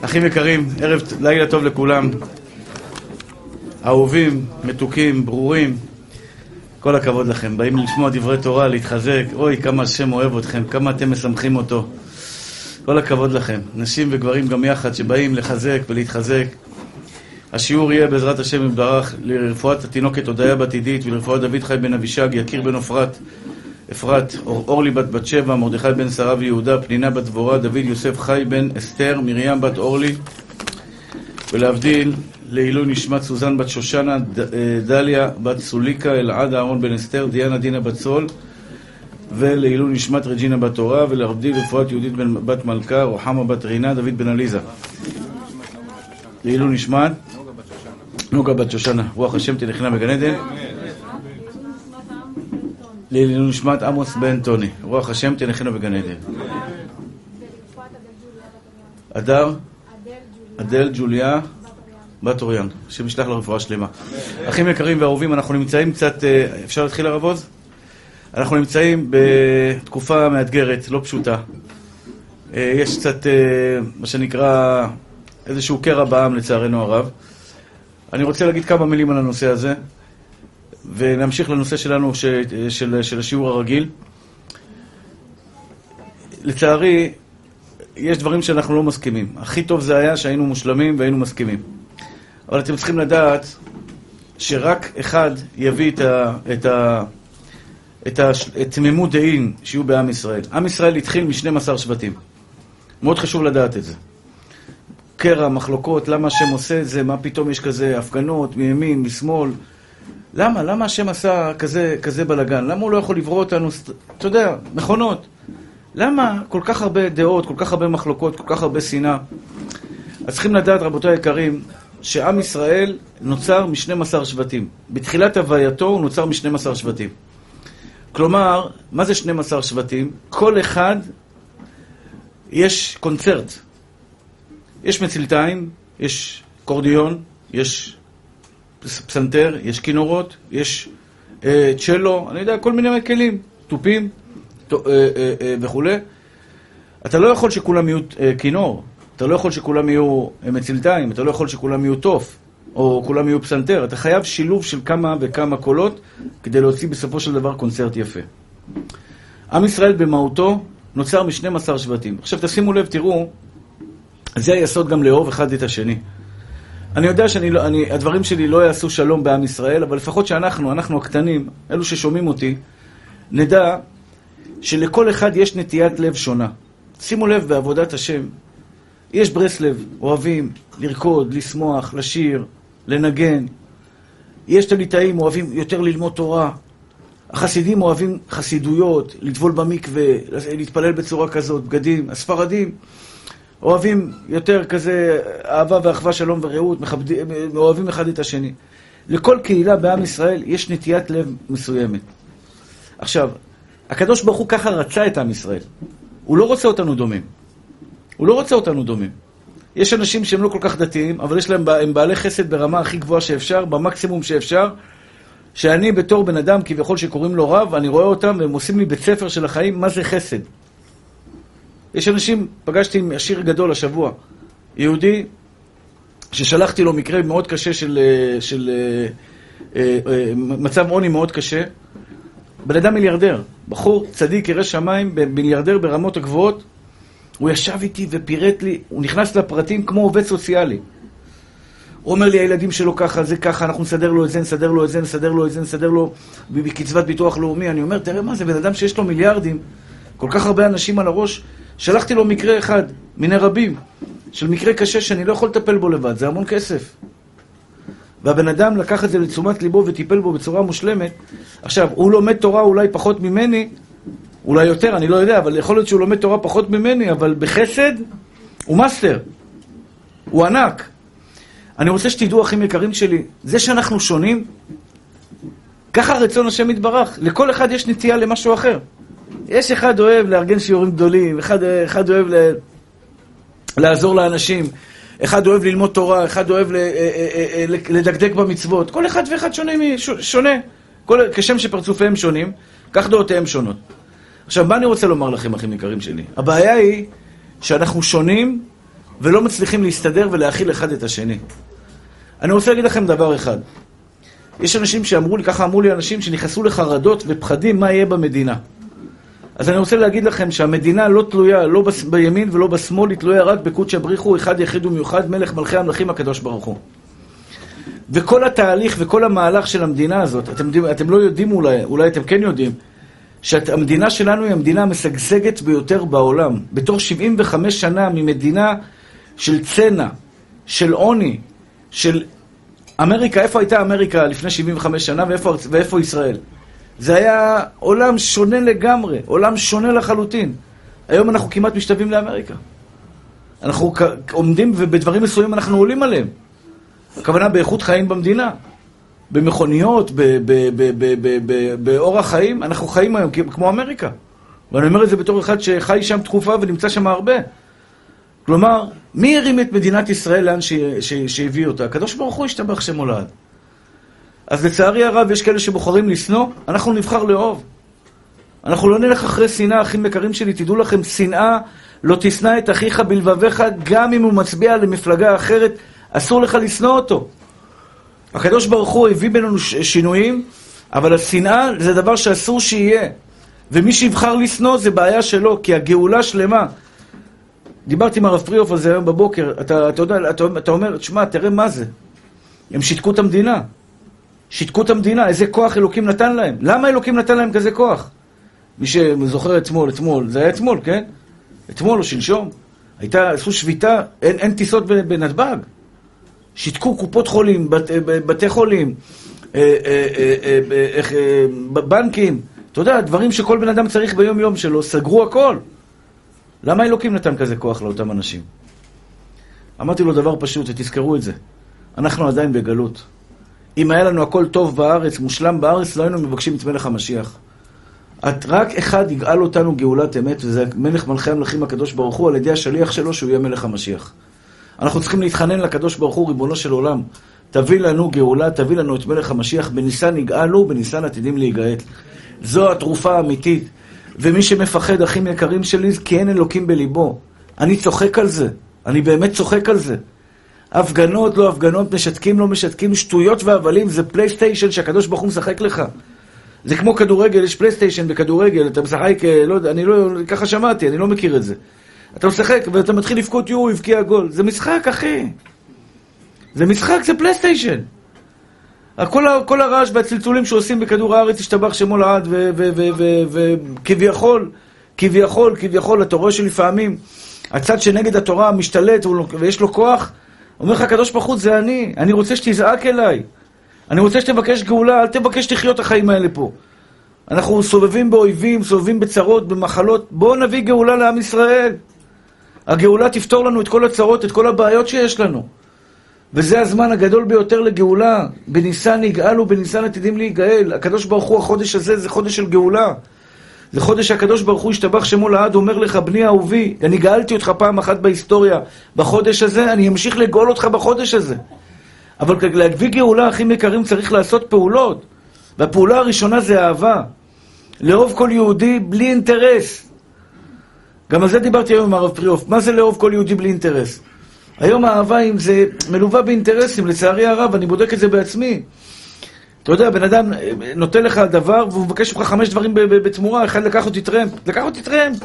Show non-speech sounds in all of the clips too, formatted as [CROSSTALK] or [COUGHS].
אחים יקרים, ערב לילה טוב לכולם. אהובים, מתוקים, ברורים, כל הכבוד לכם. באים לשמוע דברי תורה, להתחזק. אוי, כמה השם אוהב אתכם, כמה אתם משמחים אותו. כל הכבוד לכם. נשים וגברים גם יחד, שבאים לחזק ולהתחזק. השיעור יהיה בעזרת השם יתברך לרפואת התינוקת הודיה בת עידית ולרפואת דוד חי בן אבישג, יקיר בן עופרת, אפרת, אורלי בת בת שבע, מרדכי בן שרה ויהודה, פנינה בת דבורה, דוד יוסף חי בן אסתר, מרים בת אורלי, ולהבדיל לעילוי נשמת סוזן בת שושנה, דליה בת סוליקה, אלעד אהרון בן אסתר, דיאנה דינה בת סול, ולעילוי נשמת רג'ינה בת תורה, ולהבדיל רפואת יהודית בת מלכה, רוחמה בת רינה, דוד בן עליזה. לעילוי נשמת נוגה בת שושנה, רוח השם תלכנה בגן עדן. לעילוי נשמת עמוס בן טוני, רוח השם תלכנה בגן עדן. אדר, אדל ג'וליה בת אוריאן, השם ישלח לרפואה שלמה. אחים יקרים ואהובים, אנחנו נמצאים קצת, אפשר להתחיל הרב עוז? אנחנו נמצאים בתקופה מאתגרת, לא פשוטה. יש קצת, מה שנקרא, איזשהו קרע בעם לצערנו הרב. אני רוצה להגיד כמה מילים על הנושא הזה, ונמשיך לנושא שלנו של, של, של השיעור הרגיל. לצערי, יש דברים שאנחנו לא מסכימים. הכי טוב זה היה שהיינו מושלמים והיינו מסכימים. אבל אתם צריכים לדעת שרק אחד יביא את, ה, את, ה, את, ה, את תמימות דעים שיהיו בעם ישראל. עם ישראל התחיל מ-12 שבטים. מאוד חשוב לדעת את זה. קרע, מחלוקות, למה השם עושה את זה, מה פתאום יש כזה הפגנות מימין, משמאל. למה? למה השם עשה כזה, כזה בלאגן? למה הוא לא יכול לברוא אותנו, אתה יודע, מכונות? למה כל כך הרבה דעות, כל כך הרבה מחלוקות, כל כך הרבה שנאה? אז צריכים לדעת, רבותיי היקרים, שעם ישראל נוצר מ-12 שבטים. בתחילת הווייתו הוא נוצר מ-12 שבטים. כלומר, מה זה 12 שבטים? כל אחד יש קונצרט. יש מצלתיים, יש קורדיון, יש פסנתר, יש כינורות, יש אה, צ'לו, אני יודע, כל מיני כלים, תופים אה, אה, אה, וכולי. אתה לא יכול שכולם יהיו אה, כינור, אתה לא יכול שכולם יהיו אה, מצלתיים, אתה לא יכול שכולם יהיו תוף, או כולם יהיו פסנתר. אתה חייב שילוב של כמה וכמה קולות כדי להוציא בסופו של דבר קונצרט יפה. עם ישראל במהותו נוצר מ-12 שבטים. עכשיו תשימו לב, תראו, זה היסוד גם לאהוב אחד את השני. אני יודע שהדברים שלי לא יעשו שלום בעם ישראל, אבל לפחות שאנחנו, אנחנו הקטנים, אלו ששומעים אותי, נדע שלכל אחד יש נטיית לב שונה. שימו לב בעבודת השם, יש ברסלב, אוהבים לרקוד, לשמוח, לשיר, לנגן. יש את הליטאים, אוהבים יותר ללמוד תורה. החסידים אוהבים חסידויות, לטבול במקווה, להתפלל בצורה כזאת, בגדים. הספרדים אוהבים יותר כזה אהבה ואחווה, שלום ורעות, מכבדים, אוהבים אחד את השני. לכל קהילה בעם ישראל יש נטיית לב מסוימת. עכשיו, הקדוש ברוך הוא ככה רצה את עם ישראל. הוא לא רוצה אותנו דומים. הוא לא רוצה אותנו דומים. יש אנשים שהם לא כל כך דתיים, אבל יש להם, הם בעלי חסד ברמה הכי גבוהה שאפשר, במקסימום שאפשר, שאני בתור בן אדם, כביכול שקוראים לו רב, אני רואה אותם והם עושים לי בית ספר של החיים, מה זה חסד. יש אנשים, פגשתי עם עשיר גדול השבוע, יהודי, ששלחתי לו מקרה מאוד קשה של, של אה, אה, מצב עוני מאוד קשה. בן אדם מיליארדר, בחור צדיק, ירא שמיים, מיליארדר ברמות הגבוהות. הוא ישב איתי ופירט לי, הוא נכנס לפרטים כמו עובד סוציאלי. הוא אומר לי, הילדים שלו ככה, זה ככה, אנחנו נסדר לו את זה, נסדר לו את זה, נסדר לו את זה, נסדר לו בקצבת ביטוח לאומי. אני אומר, תראה מה זה, בן אדם שיש לו מיליארדים, כל כך הרבה אנשים על הראש, שלחתי לו מקרה אחד, מיני רבים, של מקרה קשה שאני לא יכול לטפל בו לבד, זה המון כסף. והבן אדם לקח את זה לתשומת ליבו וטיפל בו בצורה מושלמת. עכשיו, הוא לומד תורה אולי פחות ממני, אולי יותר, אני לא יודע, אבל יכול להיות שהוא לומד תורה פחות ממני, אבל בחסד הוא מאסטר, הוא ענק. אני רוצה שתדעו, אחים יקרים שלי, זה שאנחנו שונים, ככה רצון השם יתברך. לכל אחד יש נטייה למשהו אחר. יש אחד אוהב לארגן שיעורים גדולים, אחד, אחד אוהב ל... לעזור לאנשים, אחד אוהב ללמוד תורה, אחד אוהב אה, אה, לדקדק במצוות. כל אחד ואחד שונה, שונה. כל, כשם שפרצופיהם שונים, כך דעותיהם שונות. עכשיו, מה אני רוצה לומר לכם, אחים יקרים שלי? הבעיה היא שאנחנו שונים ולא מצליחים להסתדר ולהכיל אחד את השני. אני רוצה להגיד לכם דבר אחד. יש אנשים שאמרו לי, ככה אמרו לי אנשים שנכנסו לחרדות ופחדים מה יהיה במדינה. אז אני רוצה להגיד לכם שהמדינה לא תלויה לא בימין ולא בשמאל, היא תלויה רק בקודשא בריחו, אחד יחיד ומיוחד, מלך מלכי המלכים הקדוש ברוך הוא. וכל התהליך וכל המהלך של המדינה הזאת, אתם, אתם לא יודעים אולי, אולי אתם כן יודעים, שהמדינה שלנו היא המדינה המשגשגת ביותר בעולם. בתור 75 שנה ממדינה של צנע, של עוני, של אמריקה, איפה הייתה אמריקה לפני 75 שנה ואיפה, ואיפה ישראל? זה היה עולם שונה לגמרי, עולם שונה לחלוטין. היום אנחנו כמעט משתווים לאמריקה. אנחנו עומדים ובדברים מסוימים אנחנו עולים עליהם. הכוונה באיכות חיים במדינה. במכוניות, באורח חיים, אנחנו חיים היום כמו אמריקה. ואני אומר את זה בתור אחד שחי שם תקופה ונמצא שם הרבה. כלומר, מי הרים את מדינת ישראל לאן שהביא אותה? הקדוש ברוך הוא השתבח שמולד. אז לצערי הרב, יש כאלה שבוחרים לשנוא, אנחנו נבחר לאהוב. אנחנו לא נלך אחרי שנאה, אחים יקרים שלי, תדעו לכם, שנאה לא תשנא את אחיך בלבביך, גם אם הוא מצביע למפלגה אחרת, אסור לך לשנוא אותו. הקדוש ברוך הוא הביא בינינו שינויים, אבל השנאה זה דבר שאסור שיהיה. ומי שיבחר לשנוא זה בעיה שלו, כי הגאולה שלמה. דיברתי עם הרב פריאוף על זה היום בבוקר, אתה, אתה יודע, אתה, אתה אומר, תשמע, תראה מה זה. הם שיתקו את המדינה. שיתקו את המדינה, איזה כוח אלוקים נתן להם. למה אלוקים נתן להם כזה כוח? מי שזוכר אתמול, אתמול, זה היה אתמול, כן? אתמול או שלשום. הייתה, עשו שביתה, אין, אין טיסות בנתב"ג. שיתקו קופות חולים, בת, אה, בתי חולים, אה, אה, בנקים, אתה יודע, דברים שכל בן אדם צריך ביום-יום שלו, סגרו הכל. למה אלוקים נתן כזה כוח לאותם אנשים? אמרתי לו דבר פשוט, ותזכרו את זה. אנחנו עדיין בגלות. אם היה לנו הכל טוב בארץ, מושלם בארץ, לא היינו מבקשים את מלך המשיח. את רק אחד יגאל אותנו גאולת אמת, וזה מלך מלכי המלכים הקדוש ברוך הוא, על ידי השליח שלו, שהוא יהיה מלך המשיח. אנחנו צריכים להתחנן לקדוש ברוך הוא, ריבונו של עולם, תביא לנו גאולה, תביא לנו את מלך המשיח, בניסן יגאלו, בניסן עתידים להיגאל. זו התרופה האמיתית. ומי שמפחד, אחים יקרים שלי, כי אין אלוקים בליבו. אני צוחק על זה, אני באמת צוחק על זה. הפגנות, לא הפגנות, משתקים, לא משתקים, שטויות והבלים, זה פלייסטיישן שהקדוש ברוך הוא משחק לך. זה כמו כדורגל, יש פלייסטיישן בכדורגל, אתה משחק, אה, לא יודע, אני לא, ככה שמעתי, אני לא מכיר את זה. אתה משחק ואתה מתחיל לבכות, יואו, הבקיע גול. זה משחק, אחי. זה משחק, זה פלייסטיישן. כל, כל הרעש והצלצולים שעושים בכדור הארץ השתבח שמו לעד, וכביכול, כביכול, כביכול, אתה רואה שלפעמים הצד שנגד התורה משתלט ויש לו כוח, אומר לך הקדוש ברוך הוא, זה אני, אני רוצה שתזעק אליי. אני רוצה שתבקש גאולה, אל תבקש לחיות את החיים האלה פה. אנחנו סובבים באויבים, סובבים בצרות, במחלות, בואו נביא גאולה לעם ישראל. הגאולה תפתור לנו את כל הצרות, את כל הבעיות שיש לנו. וזה הזמן הגדול ביותר לגאולה. בניסן יגאלו, בניסן עתידים להיגאל. הקדוש ברוך הוא, החודש הזה זה חודש של גאולה. זה חודש שהקדוש ברוך הוא השתבח שמו לעד, אומר לך, בני אהובי, אני גאלתי אותך פעם אחת בהיסטוריה. בחודש הזה, אני אמשיך לגאול אותך בחודש הזה. אבל כדי להביא גאולה, אחים יקרים, צריך לעשות פעולות. והפעולה הראשונה זה אהבה. לאהוב כל יהודי בלי אינטרס. גם על זה דיברתי היום עם הרב פריאוף. מה זה לאהוב כל יהודי בלי אינטרס? היום האהבה, אם זה מלווה באינטרסים, לצערי הרב, אני בודק את זה בעצמי. אתה יודע, בן אדם נותן לך דבר, והוא מבקש ממך חמש דברים בתמורה, אחד לקח אותי טרמפ, לקח אותי טרמפ.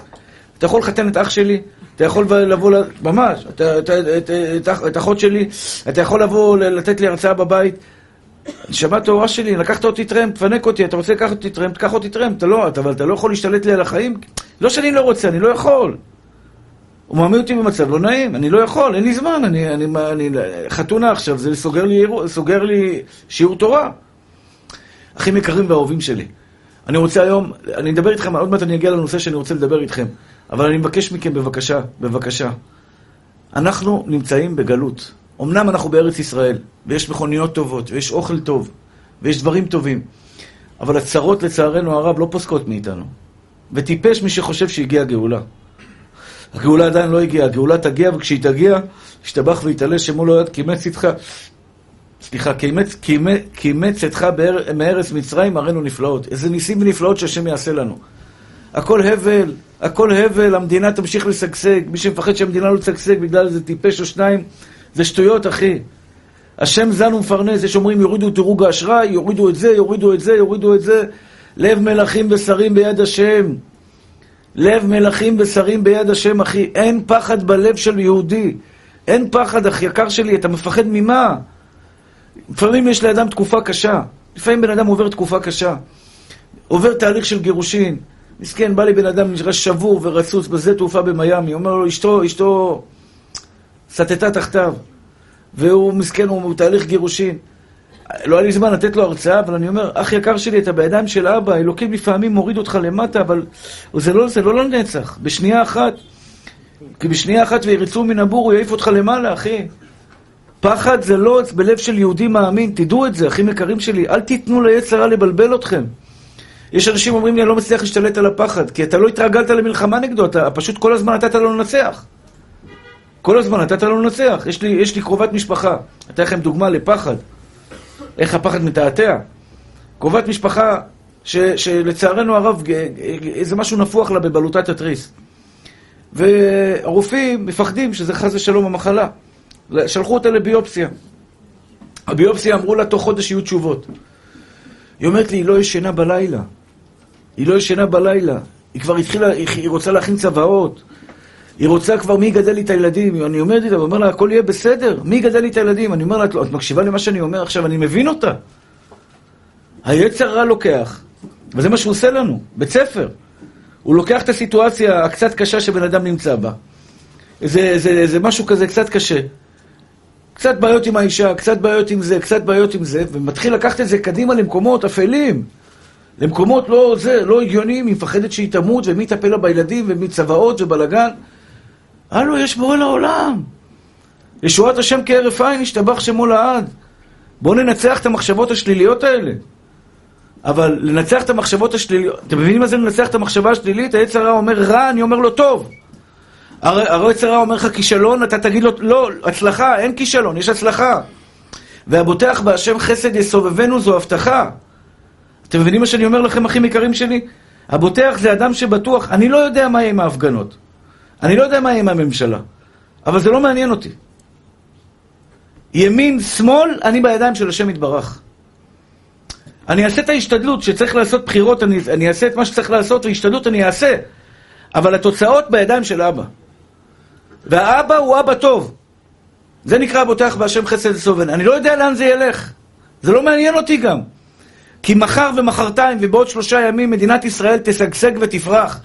אתה יכול לחתן את אח שלי, אתה יכול לבוא, ממש, את אחות שלי, אתה יכול לבוא לתת לי הרצאה בבית. נשמה טהורה שלי, לקחת אותי טרמפ, תפנק אותי, אתה רוצה לקחת אותי טרמפ, תקח אותי טרמפ, אתה לא, אבל אתה לא יכול להשתלט לי על החיים? לא שאני לא רוצה, אני לא יכול. הוא מעמיד אותי במצב לא נעים, אני לא יכול, אין לי זמן, אני, אני, אני, חתונה עכשיו, זה סוגר לי, סוגר לי שיעור תורה. אחים יקרים ואהובים שלי. אני רוצה היום, אני אדבר איתכם, עוד מעט אני אגיע לנושא שאני רוצה לדבר איתכם, אבל אני מבקש מכם בבקשה, בבקשה. אנחנו נמצאים בגלות. אמנם אנחנו בארץ ישראל, ויש מכוניות טובות, ויש אוכל טוב, ויש דברים טובים, אבל הצרות לצערנו הרב לא פוסקות מאיתנו. וטיפש מי שחושב שהגיעה גאולה. הגאולה עדיין לא הגיעה, הגאולה תגיע, וכשהיא תגיע, השתבח והתעלה שמו לא יד, קימץ איתך, סליחה, קימץ, קימץ, קימץ אתך באר, מארץ מצרים, הראינו נפלאות. איזה ניסים ונפלאות שהשם יעשה לנו. הכל הבל, הכל הבל, המדינה תמשיך לשגשג. מי שמפחד שהמדינה לא תשגשג בגלל איזה טיפש או שניים, זה שטויות, אחי. השם זן ומפרנס, יש אומרים יורידו את דירוג האשראי, יורידו את זה, יורידו את זה, יורידו את זה. לב מלכים ושרים ביד השם. לב מלכים ושרים ביד השם, אחי. אין פחד בלב של יהודי. אין פחד, אחי יקר שלי, אתה מפחד ממה? לפעמים יש לאדם תקופה קשה. לפעמים בן אדם עובר תקופה קשה. עובר תהליך של גירושין. מסכן, בא לי בן אדם שבור ורצוץ בשדה תעופה במיאמי. אומר לו, אשתו, אשתו סטתה תחתיו. והוא מסכן, הוא תהליך גירושין. לא היה לי זמן לתת לו הרצאה, אבל אני אומר, אח יקר שלי, אתה בידיים של אבא, אלוקים לפעמים מוריד אותך למטה, אבל זה לא, זה לא לנצח. בשנייה אחת, כי בשנייה אחת ויריצו מן הבור, הוא יעיף אותך למעלה, אחי. פחד זה לא בלב של יהודי מאמין, תדעו את זה, אחים יקרים שלי, אל תיתנו ליצר רע לבלבל אתכם. יש אנשים אומרים לי, אני לא מצליח להשתלט על הפחד, כי אתה לא התרגלת למלחמה נגדו, אתה פשוט כל הזמן נתת לו לנצח. כל הזמן נתת לו לנצח. יש לי, יש לי קרובת משפחה. אתן לכם דוגמה לפחד. איך הפחד מתעתע. קרובת משפחה ש, שלצערנו הרב, איזה משהו נפוח לה בבלוטת התריס. והרופאים מפחדים שזה חס ושלום המחלה. שלחו אותה לביופסיה. הביופסיה אמרו לה, תוך חודש יהיו תשובות. היא אומרת לי, היא לא ישנה בלילה. היא לא ישנה בלילה. היא כבר התחילה, היא רוצה להכין צוואות. היא רוצה כבר מי יגדל לי את הילדים. אני אומר לי, אומר לה, הכל יהיה בסדר, מי יגדל לי את הילדים? אני אומר לה, את מקשיבה למה שאני אומר עכשיו, אני מבין אותה. היצר רע לוקח, וזה מה שהוא עושה לנו, בית ספר. הוא לוקח את הסיטואציה הקצת קשה שבן אדם נמצא בה. זה, זה, זה משהו כזה קצת קשה. קצת בעיות עם האישה, קצת בעיות עם זה, קצת בעיות עם זה, ומתחיל לקחת את זה קדימה למקומות אפלים. למקומות לא, זה, לא הגיוניים, היא מפחדת שהיא תמות, ומי יטפל לה בילדים, ומצוואות ובלאגן. הלו, יש בורא לעולם. ישועת השם כהרף עין, ישתבח שמו לעד. בואו ננצח את המחשבות השליליות האלה. אבל לנצח את המחשבות השליליות, אתם מבינים מה זה לנצח את המחשבה השלילית? היצר הרע אומר רע, אני אומר לו טוב. הרי היצר הרע אומר לך כישלון, אתה תגיד לו לא, הצלחה, אין כישלון, יש הצלחה. והבוטח בהשם חסד יסובבנו זו הבטחה. אתם מבינים מה שאני אומר לכם, אחים יקרים שלי? הבוטח זה אדם שבטוח, אני לא יודע מה יהיה עם ההפגנות. אני לא יודע מה יהיה עם הממשלה, אבל זה לא מעניין אותי. ימין, שמאל, אני בידיים של השם יתברך. אני אעשה את ההשתדלות, שצריך לעשות בחירות, אני, אני אעשה את מה שצריך לעשות, והשתדלות אני אעשה. אבל התוצאות בידיים של אבא. והאבא הוא אבא טוב. זה נקרא בוטח בהשם חסד וסובן. אני לא יודע לאן זה ילך. זה לא מעניין אותי גם. כי מחר ומחרתיים ובעוד שלושה ימים מדינת ישראל תשגשג ותפרח.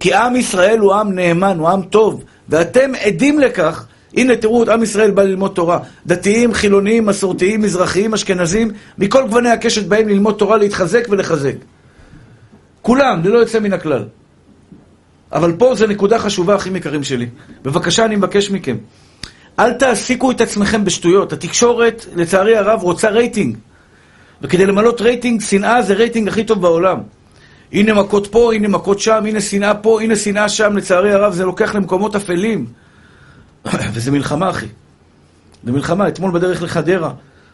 כי עם ישראל הוא עם נאמן, הוא עם טוב, ואתם עדים לכך. הנה תראו, את עם ישראל בא ללמוד תורה. דתיים, חילוניים, מסורתיים, מזרחיים, אשכנזים, מכל גווני הקשת באים ללמוד תורה, להתחזק ולחזק. כולם, ללא יוצא מן הכלל. אבל פה זו נקודה חשובה, אחים יקרים שלי. בבקשה, אני מבקש מכם. אל תעסיקו את עצמכם בשטויות. התקשורת, לצערי הרב, רוצה רייטינג. וכדי לעלות רייטינג, שנאה זה רייטינג הכי טוב בעולם. הנה מכות פה, הנה מכות שם, הנה שנאה פה, הנה שנאה שם, לצערי הרב זה לוקח למקומות אפלים. [COUGHS] וזה מלחמה, אחי. זה מלחמה. אתמול בדרך לחדרה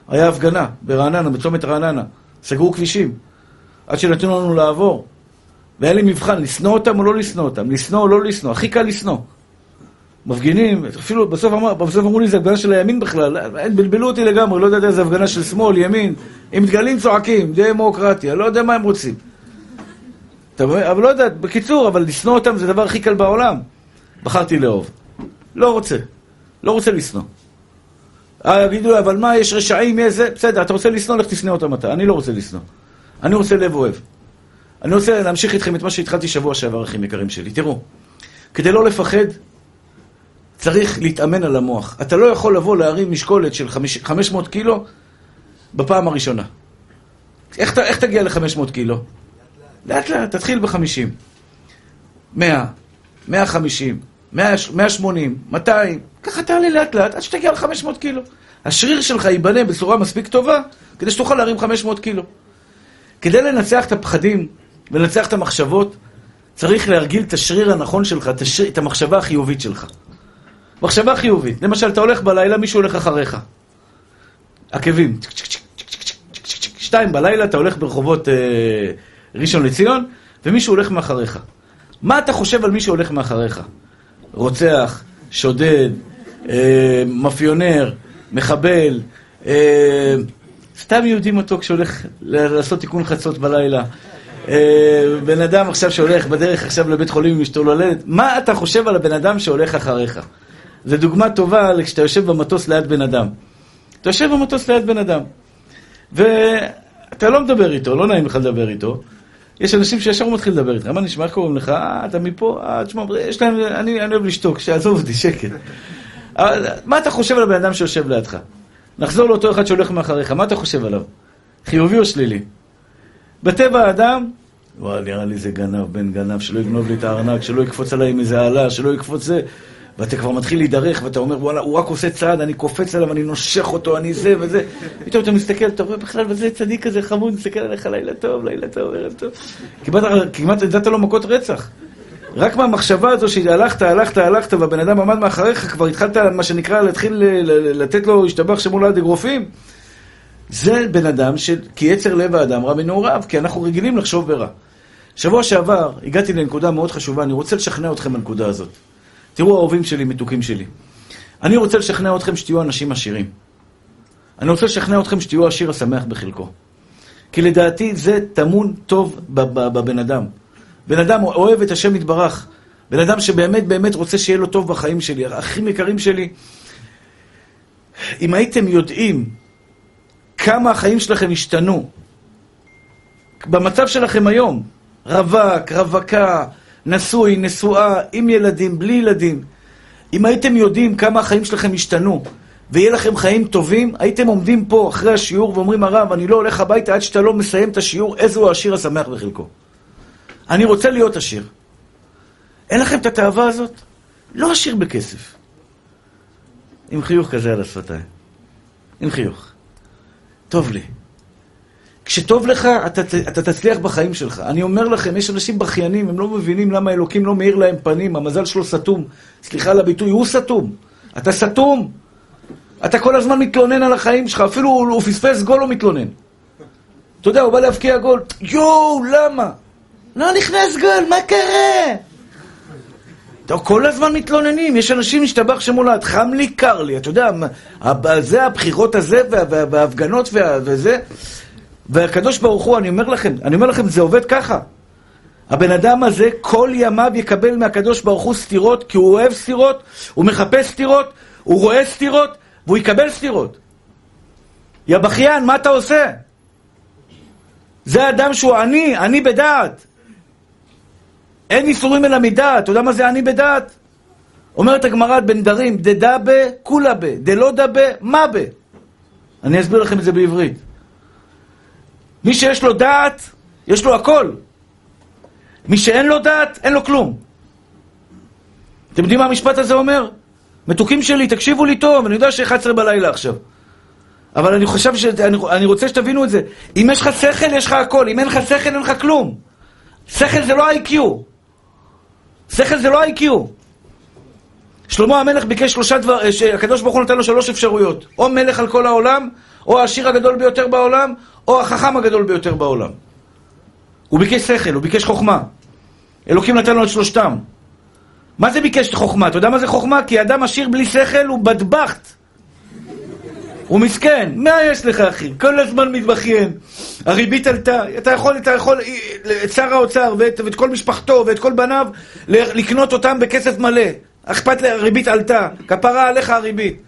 היה הפגנה ברעננה, בצומת רעננה. סגרו כבישים. עד שנתנו לנו לעבור. והיה לי מבחן, לשנוא אותם או לא לשנוא אותם, לשנוא או לא לשנוא. הכי קל לשנוא. מפגינים, אפילו בסוף, אמר, בסוף אמרו לי זה הפגנה של הימין בכלל, בלבלו אותי לגמרי, לא יודע איזה הפגנה של שמאל, ימין, עם דגלים צועקים, דמוקרטיה, לא יודע מה הם רוצים. אבל לא יודע, בקיצור, אבל לשנוא אותם זה הדבר הכי קל בעולם. בחרתי לאהוב. לא רוצה. לא רוצה לשנוא. אה, יגידו, אבל מה, יש רשעים, יש זה, בסדר, אתה רוצה לשנוא, לך תשנא אותם אתה. אני לא רוצה לשנוא. אני רוצה לב אוהב. אני רוצה להמשיך איתכם את מה שהתחלתי שבוע שעבר, אחים יקרים שלי. תראו, כדי לא לפחד, צריך להתאמן על המוח. אתה לא יכול לבוא להרים משקולת של 500 קילו בפעם הראשונה. איך, איך תגיע ל-500 קילו? לאט לאט, תתחיל ב-50. 100, 150, 180, 200, ככה תעלה לאט לאט עד שתגיע ל-500 קילו. השריר שלך ייבנה בצורה מספיק טובה כדי שתוכל להרים 500 קילו. כדי לנצח את הפחדים ולנצח את המחשבות, צריך להרגיל את השריר הנכון שלך, את, השריר, את המחשבה החיובית שלך. מחשבה חיובית. למשל, אתה הולך בלילה, מישהו הולך אחריך. עקבים. שתיים בלילה, אתה הולך ברחובות אה, ראשון לציון, ומישהו הולך מאחריך. מה אתה חושב על מי שהולך מאחריך? רוצח, שודד, אה, מאפיונר, מחבל, אה, סתם יהודי מתוק שהולך לעשות תיקון חצות בלילה. אה, בן אדם עכשיו שהולך בדרך עכשיו לבית חולים עם אשתו לולדת, מה אתה חושב על הבן אדם שהולך אחריך? זו דוגמה טובה כשאתה יושב במטוס ליד בן אדם. אתה יושב במטוס ליד בן אדם, ואתה לא מדבר איתו, לא נעים לך לדבר איתו. יש אנשים שישר הוא מתחיל לדבר איתך, מה נשמע, איך קוראים לך? אה, אתה מפה? אה, תשמע, יש להם, אני, אני אוהב לשתוק, שיעזוב אותי, שקט. מה אתה חושב על הבן אדם שיושב לידך? נחזור לאותו אחד שהולך מאחריך, מה אתה חושב עליו? חיובי או שלילי? בטבע האדם, וואי, נראה לי זה גנב, בן גנב, שלא יגנוב לי את הארנק, שלא יקפוץ עליי עם איזה עלה, שלא יקפוץ זה. ואתה כבר מתחיל להידרך, ואתה אומר, וואלה, הוא רק עושה צעד, אני קופץ עליו, אני נושך אותו, אני זה וזה. פתאום אתה מסתכל, אתה רואה בכלל, וזה צדיק כזה חמוד, מסתכל עליך, לילה טוב, לילה טוב, ערב טוב. כמעט נתת לו מכות רצח. רק מהמחשבה הזו שהלכת, הלכת, הלכת, והבן אדם עמד מאחריך, כבר התחלת, מה שנקרא, להתחיל לתת לו, השתבח שמול עד אגרופים. זה בן אדם ש... כי יצר לב האדם רע מנעוריו, כי אנחנו רגילים לחשוב ברע. שבוע שעבר הגעתי לנקודה מאוד חשובה, אני רוצה לשכנע אתכם בנקודה הזאת. תראו אהובים שלי, מתוקים שלי. אני רוצה לשכנע אתכם שתהיו אנשים עשירים. אני רוצה לשכנע אתכם שתהיו עשיר השמח בחלקו. כי לדעתי זה טמון טוב בבן אדם. בן אדם אוהב את השם יתברך. בן אדם שבאמת באמת רוצה שיהיה לו טוב בחיים שלי. האחים יקרים שלי, אם הייתם יודעים כמה החיים שלכם השתנו במצב שלכם היום, רווק, רווקה, נשוי, נשואה, עם ילדים, בלי ילדים, אם הייתם יודעים כמה החיים שלכם השתנו ויהיה לכם חיים טובים, הייתם עומדים פה אחרי השיעור ואומרים, הרב, אני לא הולך הביתה עד שאתה לא מסיים את השיעור, איזה הוא העשיר השמח בחלקו. אני רוצה להיות עשיר. אין לכם את התאווה הזאת? לא עשיר בכסף. עם חיוך כזה על השפתיים. עם חיוך. טוב לי. כשטוב לך, אתה, אתה תצליח בחיים שלך. אני אומר לכם, יש אנשים בכיינים, הם לא מבינים למה אלוקים לא מאיר להם פנים, המזל שלו סתום. סליחה על הביטוי, הוא סתום. אתה סתום. אתה כל הזמן מתלונן על החיים שלך, אפילו הוא פספס גול, הוא מתלונן. אתה יודע, הוא בא להבקיע גול, יואו, למה? לא נכנס גול, מה קרה? טוב, כל הזמן מתלוננים, יש אנשים משתבח שמולד, חם לי, קר לי, אתה יודע, זה הבחירות הזה, וההפגנות וזה, והקדוש ברוך הוא, אני אומר לכם, אני אומר לכם, זה עובד ככה. הבן אדם הזה, כל ימיו יקבל מהקדוש ברוך הוא סתירות, כי הוא אוהב סתירות, הוא מחפש סתירות, הוא רואה סתירות, והוא יקבל סתירות. יא בכיין, מה אתה עושה? זה אדם שהוא עני, עני בדעת. אין איסורים אלא מדעת. אתה יודע מה זה עני בדעת? אומרת הגמרא בן דרים, דדה ב, כולה ב, דלא ב, מה ב. אני אסביר לכם את זה בעברית. מי שיש לו דעת, יש לו הכל. מי שאין לו דעת, אין לו כלום. אתם יודעים מה המשפט הזה אומר? מתוקים שלי, תקשיבו לי טוב, אני יודע ש-11 בלילה עכשיו. אבל אני חושב ש... אני, רוצה שתבינו את זה. אם יש לך שכל, יש לך הכל. אם אין לך שכל, אין לך כלום. שכל זה לא IQ. שכל זה לא IQ. שלמה המלך ביקש שלושה דבר... הקדוש ברוך הוא נתן לו שלוש אפשרויות. או מלך על כל העולם, או העשיר הגדול ביותר בעולם, או החכם הגדול ביותר בעולם. הוא ביקש שכל, הוא ביקש חוכמה. אלוקים נתן לו את שלושתם. מה זה ביקש חוכמה? אתה יודע מה זה חוכמה? כי אדם עשיר בלי שכל הוא בדבחת. הוא מסכן, מה יש לך אחי? כל הזמן מתבכיין. הריבית עלתה, אתה יכול, אתה יכול, את שר האוצר ואת, ואת כל משפחתו ואת כל בניו לקנות אותם בכסף מלא. אכפת לי, הריבית עלתה, כפרה עליך הריבית.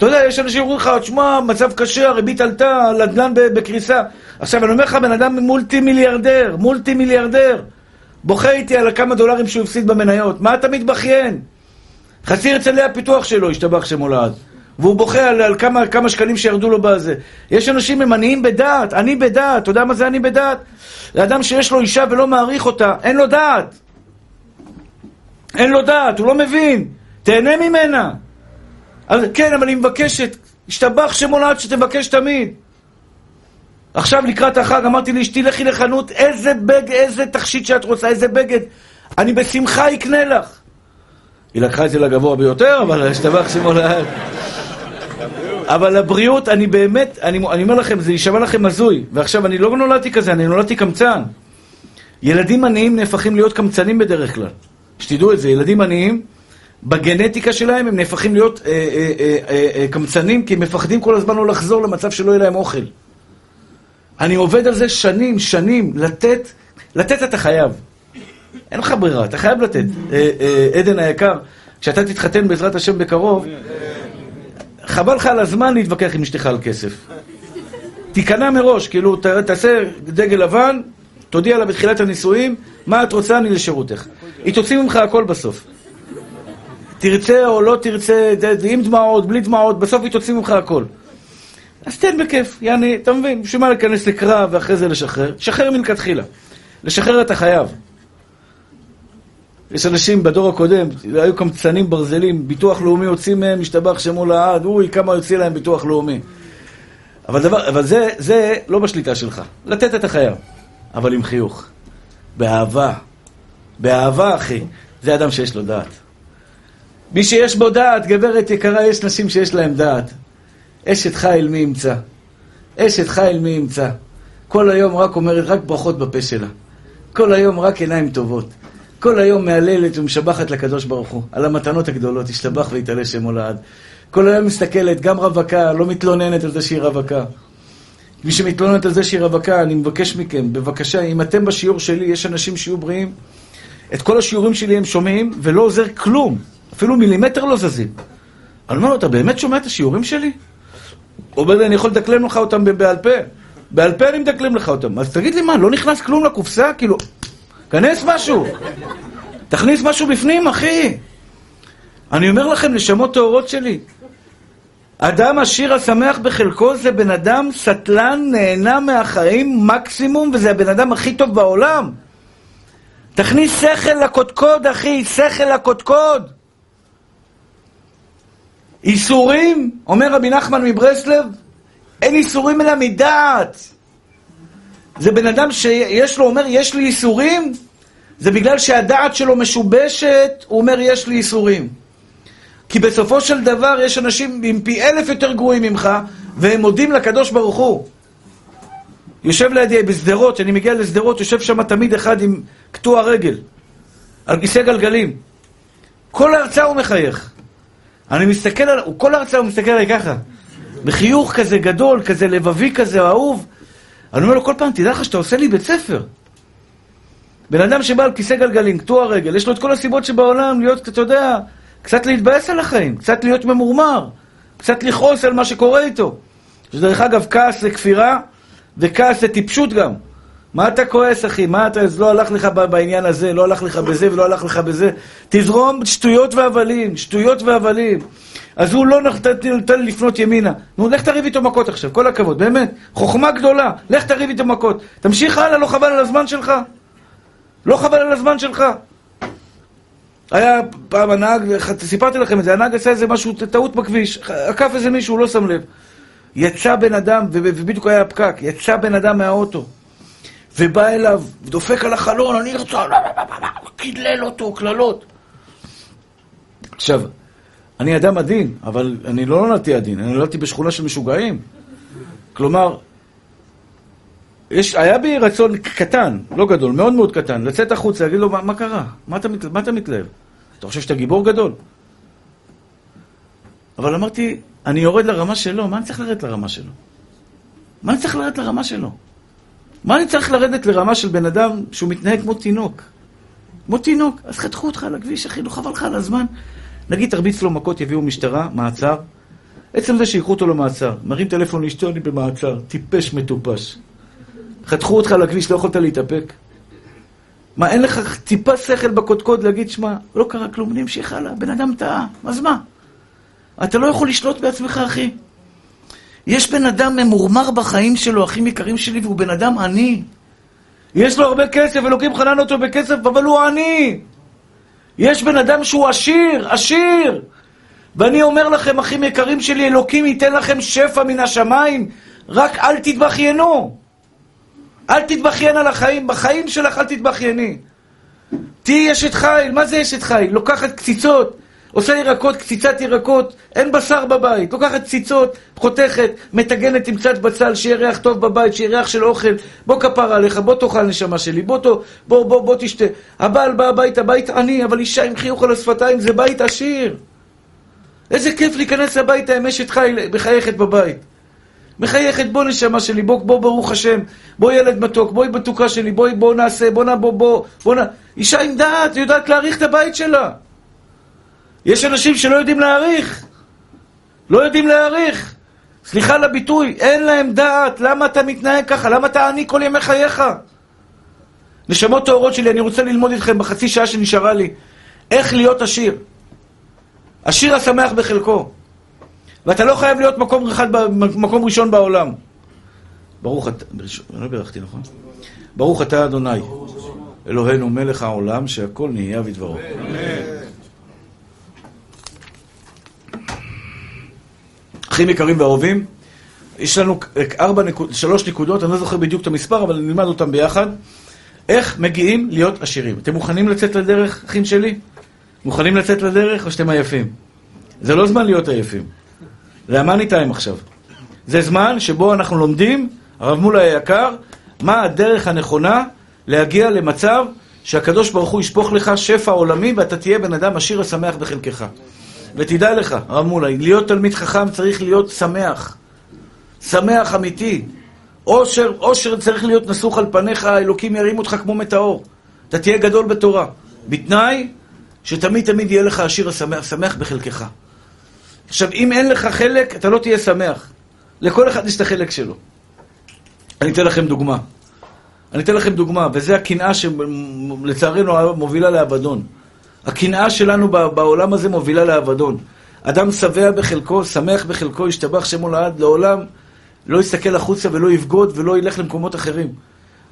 אתה יודע, יש אנשים שאומרים לך, תשמע, מצב קשה, הריבית עלתה, נדל"ן בקריסה. עכשיו, אני אומר לך, בן אדם מולטי מיליארדר, מולטי מיליארדר. בוכה איתי על כמה דולרים שהוא הפסיד במניות. מה אתה מתבכיין? חצי הרצלי הפיתוח שלו, השתבח שמולד. והוא בוכה על, על כמה, כמה שקלים שירדו לו בזה. יש אנשים הם עניים בדעת, עני בדעת. אתה יודע מה זה עני בדעת? זה אדם שיש לו אישה ולא מעריך אותה, אין לו דעת. אין לו דעת, הוא לא מבין. תהנה ממנה. אז, כן, אבל היא מבקשת, השתבח שמולד שתבקש תמיד. עכשיו לקראת החג אמרתי לאשתי, לכי לחנות, איזה בגד, איזה תכשיט שאת רוצה, איזה בגד. אני בשמחה אקנה לך. היא לקחה את זה לגבוה ביותר, אבל [LAUGHS] השתבח שמו לעד. אבל הבריאות, אני באמת, אני, אני אומר לכם, זה יישמע לכם הזוי. ועכשיו, אני לא נולדתי כזה, אני נולדתי קמצן. ילדים עניים נהפכים להיות קמצנים בדרך כלל. שתדעו את זה, ילדים עניים, בגנטיקה שלהם הם נהפכים להיות אה, אה, אה, אה, אה, קמצנים, כי הם מפחדים כל הזמן לא לחזור למצב שלא יהיה להם אוכל. אני עובד על זה שנים, שנים, לתת, לתת אתה חייב. אין לך ברירה, אתה חייב לתת. אה, אה, עדן היקר, כשאתה תתחתן בעזרת השם בקרוב, חבל לך על הזמן להתווכח עם אשתך על כסף. תיכנע מראש, כאילו, ת, תעשה דגל לבן, תודיע לה בתחילת הנישואים, מה את רוצה, אני לשירותך. היא תוציא ממך הכל בסוף. תרצה או לא תרצה, עם דמעות, בלי דמעות, בסוף היא תוציא ממך הכל. אז תן בכיף, יעני, אתה מבין, בשביל מה להיכנס לקרב ואחרי זה לשחרר? שחרר מלכתחילה. לשחרר אתה חייב. יש אנשים בדור הקודם, היו קמצנים ברזלים, ביטוח לאומי הוציא מהם, משתבח שמו לעד, אוי, כמה יוציא להם ביטוח לאומי. אבל, דבר, אבל זה, זה לא בשליטה שלך. לתת את החייו, אבל עם חיוך. באהבה. באהבה, אחי. זה אדם שיש לו דעת. מי שיש בו דעת, גברת יקרה, יש נשים שיש להם דעת. אשת חיל מי ימצא. אשת חיל מי ימצא. כל היום רק אומרת, רק ברכות בפה שלה. כל היום רק עיניים טובות. כל היום מהללת ומשבחת לקדוש ברוך הוא על המתנות הגדולות, השתבח ויתעלה שמו לעד. כל היום מסתכלת, גם רווקה, לא מתלוננת על זה שהיא רווקה. מי שמתלוננת על זה שהיא רווקה, אני מבקש מכם, בבקשה, אם אתם בשיעור שלי, יש אנשים שיהיו בריאים, את כל השיעורים שלי הם שומעים, ולא עוזר כלום. אפילו מילימטר לא זזים. אני אומר לו, אתה באמת שומע את השיעורים שלי? הוא אומר לי, אני יכול לדקלם לך אותם בעל פה. בעל פה אני מדקלם לך אותם. אז תגיד לי מה, לא נכנס כלום לקופסה? כאילו, כנס משהו. תכניס משהו בפנים, אחי. אני אומר לכם, נשמות טהורות שלי. אדם עשיר השמח בחלקו זה בן אדם סטלן, נהנה מהחיים מקסימום, וזה הבן אדם הכי טוב בעולם. תכניס שכל לקודקוד, אחי, שכל לקודקוד. איסורים, אומר רבי נחמן מברסלב, אין איסורים אלא מדעת. זה בן אדם שיש לו, אומר, יש לי איסורים, זה בגלל שהדעת שלו משובשת, הוא אומר, יש לי איסורים. כי בסופו של דבר יש אנשים עם פי אלף יותר גרועים ממך, והם מודים לקדוש ברוך הוא. יושב לידי בשדרות, כשאני מגיע לשדרות, יושב שם תמיד אחד עם קטוע רגל, על כיסא גלגלים. כל ההרצאה הוא מחייך. אני מסתכל על... כל ההרצאה הוא מסתכל עליי ככה. בחיוך כזה גדול, כזה לבבי כזה, אהוב. אני אומר לו כל פעם, תדע לך שאתה עושה לי בית ספר. בן אדם שבא על כיסא גלגלים, קטוע רגל, יש לו את כל הסיבות שבעולם להיות, אתה יודע, קצת להתבאס על החיים, קצת להיות ממורמר, קצת לכעוס על מה שקורה איתו. שדרך אגב, כעס זה כפירה, וכעס זה טיפשות גם. מה אתה כועס, אחי? מה אתה... לא הלך לך בעניין הזה, לא הלך לך בזה ולא הלך לך בזה. תזרום שטויות והבלים, שטויות והבלים. אז הוא לא נתן לי לפנות ימינה. נו, לך תריב איתו מכות עכשיו, כל הכבוד, באמת. חוכמה גדולה, לך תריב איתו מכות. תמשיך הלאה, לא חבל על הזמן שלך? לא חבל על הזמן שלך? היה פעם הנהג, סיפרתי לכם את זה, הנהג עשה איזה משהו, טעות בכביש, עקף איזה מישהו, לא שם לב. יצא בן אדם, ובדיוק היה הפקק, יצא בן אדם מהאוטו, ובא אליו, דופק על החלון, אני רוצה, קידלל אותו, קללות. עכשיו, אני אדם עדין, אבל אני לא נולדתי עדין, אני נולדתי בשכונה של משוגעים. כלומר, יש, היה בי רצון קטן, לא גדול, מאוד מאוד קטן, לצאת החוצה, להגיד לו, מה, מה קרה? מה אתה, מה אתה מתלהב? אתה חושב שאתה גיבור גדול? אבל אמרתי, אני יורד לרמה שלו, מה אני צריך לרדת לרמה שלו? מה אני צריך לרדת לרמה שלו? מה אני צריך לרדת לרמה של בן אדם שהוא מתנהג כמו תינוק? כמו תינוק, אז חתכו אותך על הכביש, אחי, לא חבל לך על הזמן. נגיד תרביץ לו מכות, יביאו משטרה, מעצר. עצם זה שיקחו אותו למעצר, מרים טלפון לאשתו, אני במעצר, טיפש מטופש. חתכו אותך על הכביש, לא יכולת להתאפק? מה, אין לך טיפה שכל בקודקוד להגיד, שמע, לא קרה כלום, אני אמשיך הלאה, בן אדם טעה, אז מה? אתה לא יכול לשלוט בעצמך, אחי. יש בן אדם ממורמר בחיים שלו, אחים יקרים שלי, והוא בן אדם עני. יש לו הרבה כסף, אלוקים חנן אותו בכסף, אבל הוא עני. יש בן אדם שהוא עשיר, עשיר. ואני אומר לכם, אחים יקרים שלי, אלוקים ייתן לכם שפע מן השמיים, רק אל תתבכיינו. אל תתבכיין על החיים, בחיים שלך אל תתבכייני. תהיי אשת חיל, מה זה אשת חיל? לוקחת קציצות, עושה ירקות, קציצת ירקות, אין בשר בבית. לוקחת קציצות, חותכת, מטגנת עם קצת בצל, שיהיה ריח טוב בבית, שיהיה ריח של אוכל. בוא כפר עליך, בוא תאכל נשמה שלי, בוא, בוא, בוא, בוא, בוא תשתה. הבעל בא הביתה, בית עני, אבל אישה עם חיוך על השפתיים, זה בית עשיר. איזה כיף להיכנס הביתה עם אשת חי מחייכת בבית. מחייכת, בוא נשמה שלי, בוא, בוא, ברוך השם, בוא ילד מתוק, בואי בתוקה שלי, בואי, בוא נעשה, בוא נע, בוא, בוא, בוא נע... אישה עם דעת, יודעת להעריך את הבית שלה. יש אנשים שלא יודעים להעריך. לא יודעים להעריך. סליחה על הביטוי, אין להם דעת, למה אתה מתנהג ככה? למה אתה עני כל ימי חייך? נשמות טהורות שלי, אני רוצה ללמוד איתכם בחצי שעה שנשארה לי, איך להיות עשיר. עשיר השמח בחלקו. ואתה לא חייב להיות מקום, אחד, מקום ראשון בעולם. ברוך אתה, אני לא בירכתי, נכון? ברוך אתה אדוני, אלוהינו מלך העולם, שהכל נהיה בדברו. אחים יקרים ואהובים, יש לנו ארבע, נקוד, שלוש נקודות, אני לא זוכר בדיוק את המספר, אבל נלמד אותם ביחד. איך מגיעים להיות עשירים. אתם מוכנים לצאת לדרך, אחים שלי? מוכנים לצאת לדרך או שאתם עייפים? זה לא זמן להיות עייפים. זה המאני טיים עכשיו. זה זמן שבו אנחנו לומדים, הרב מולה היקר, מה הדרך הנכונה להגיע למצב שהקדוש ברוך הוא ישפוך לך שפע עולמי ואתה תהיה בן אדם עשיר ושמח בחלקך. ותדע לך, הרב מולה, להיות תלמיד חכם צריך להיות שמח. שמח אמיתי. עושר, עושר צריך להיות נסוך על פניך, האלוקים ירים אותך כמו מטאור. אתה תהיה גדול בתורה. בתנאי שתמיד תמיד יהיה לך עשיר השמח, שמח בחלקך. עכשיו, אם אין לך חלק, אתה לא תהיה שמח. לכל אחד יש את החלק שלו. אני אתן לכם דוגמה. אני אתן לכם דוגמה, וזה הקנאה שלצערנו מובילה לאבדון. הקנאה שלנו בעולם הזה מובילה לאבדון. אדם שבע בחלקו, שמח בחלקו, ישתבח שמו לעד, לעולם לא יסתכל החוצה ולא יבגוד ולא ילך למקומות אחרים.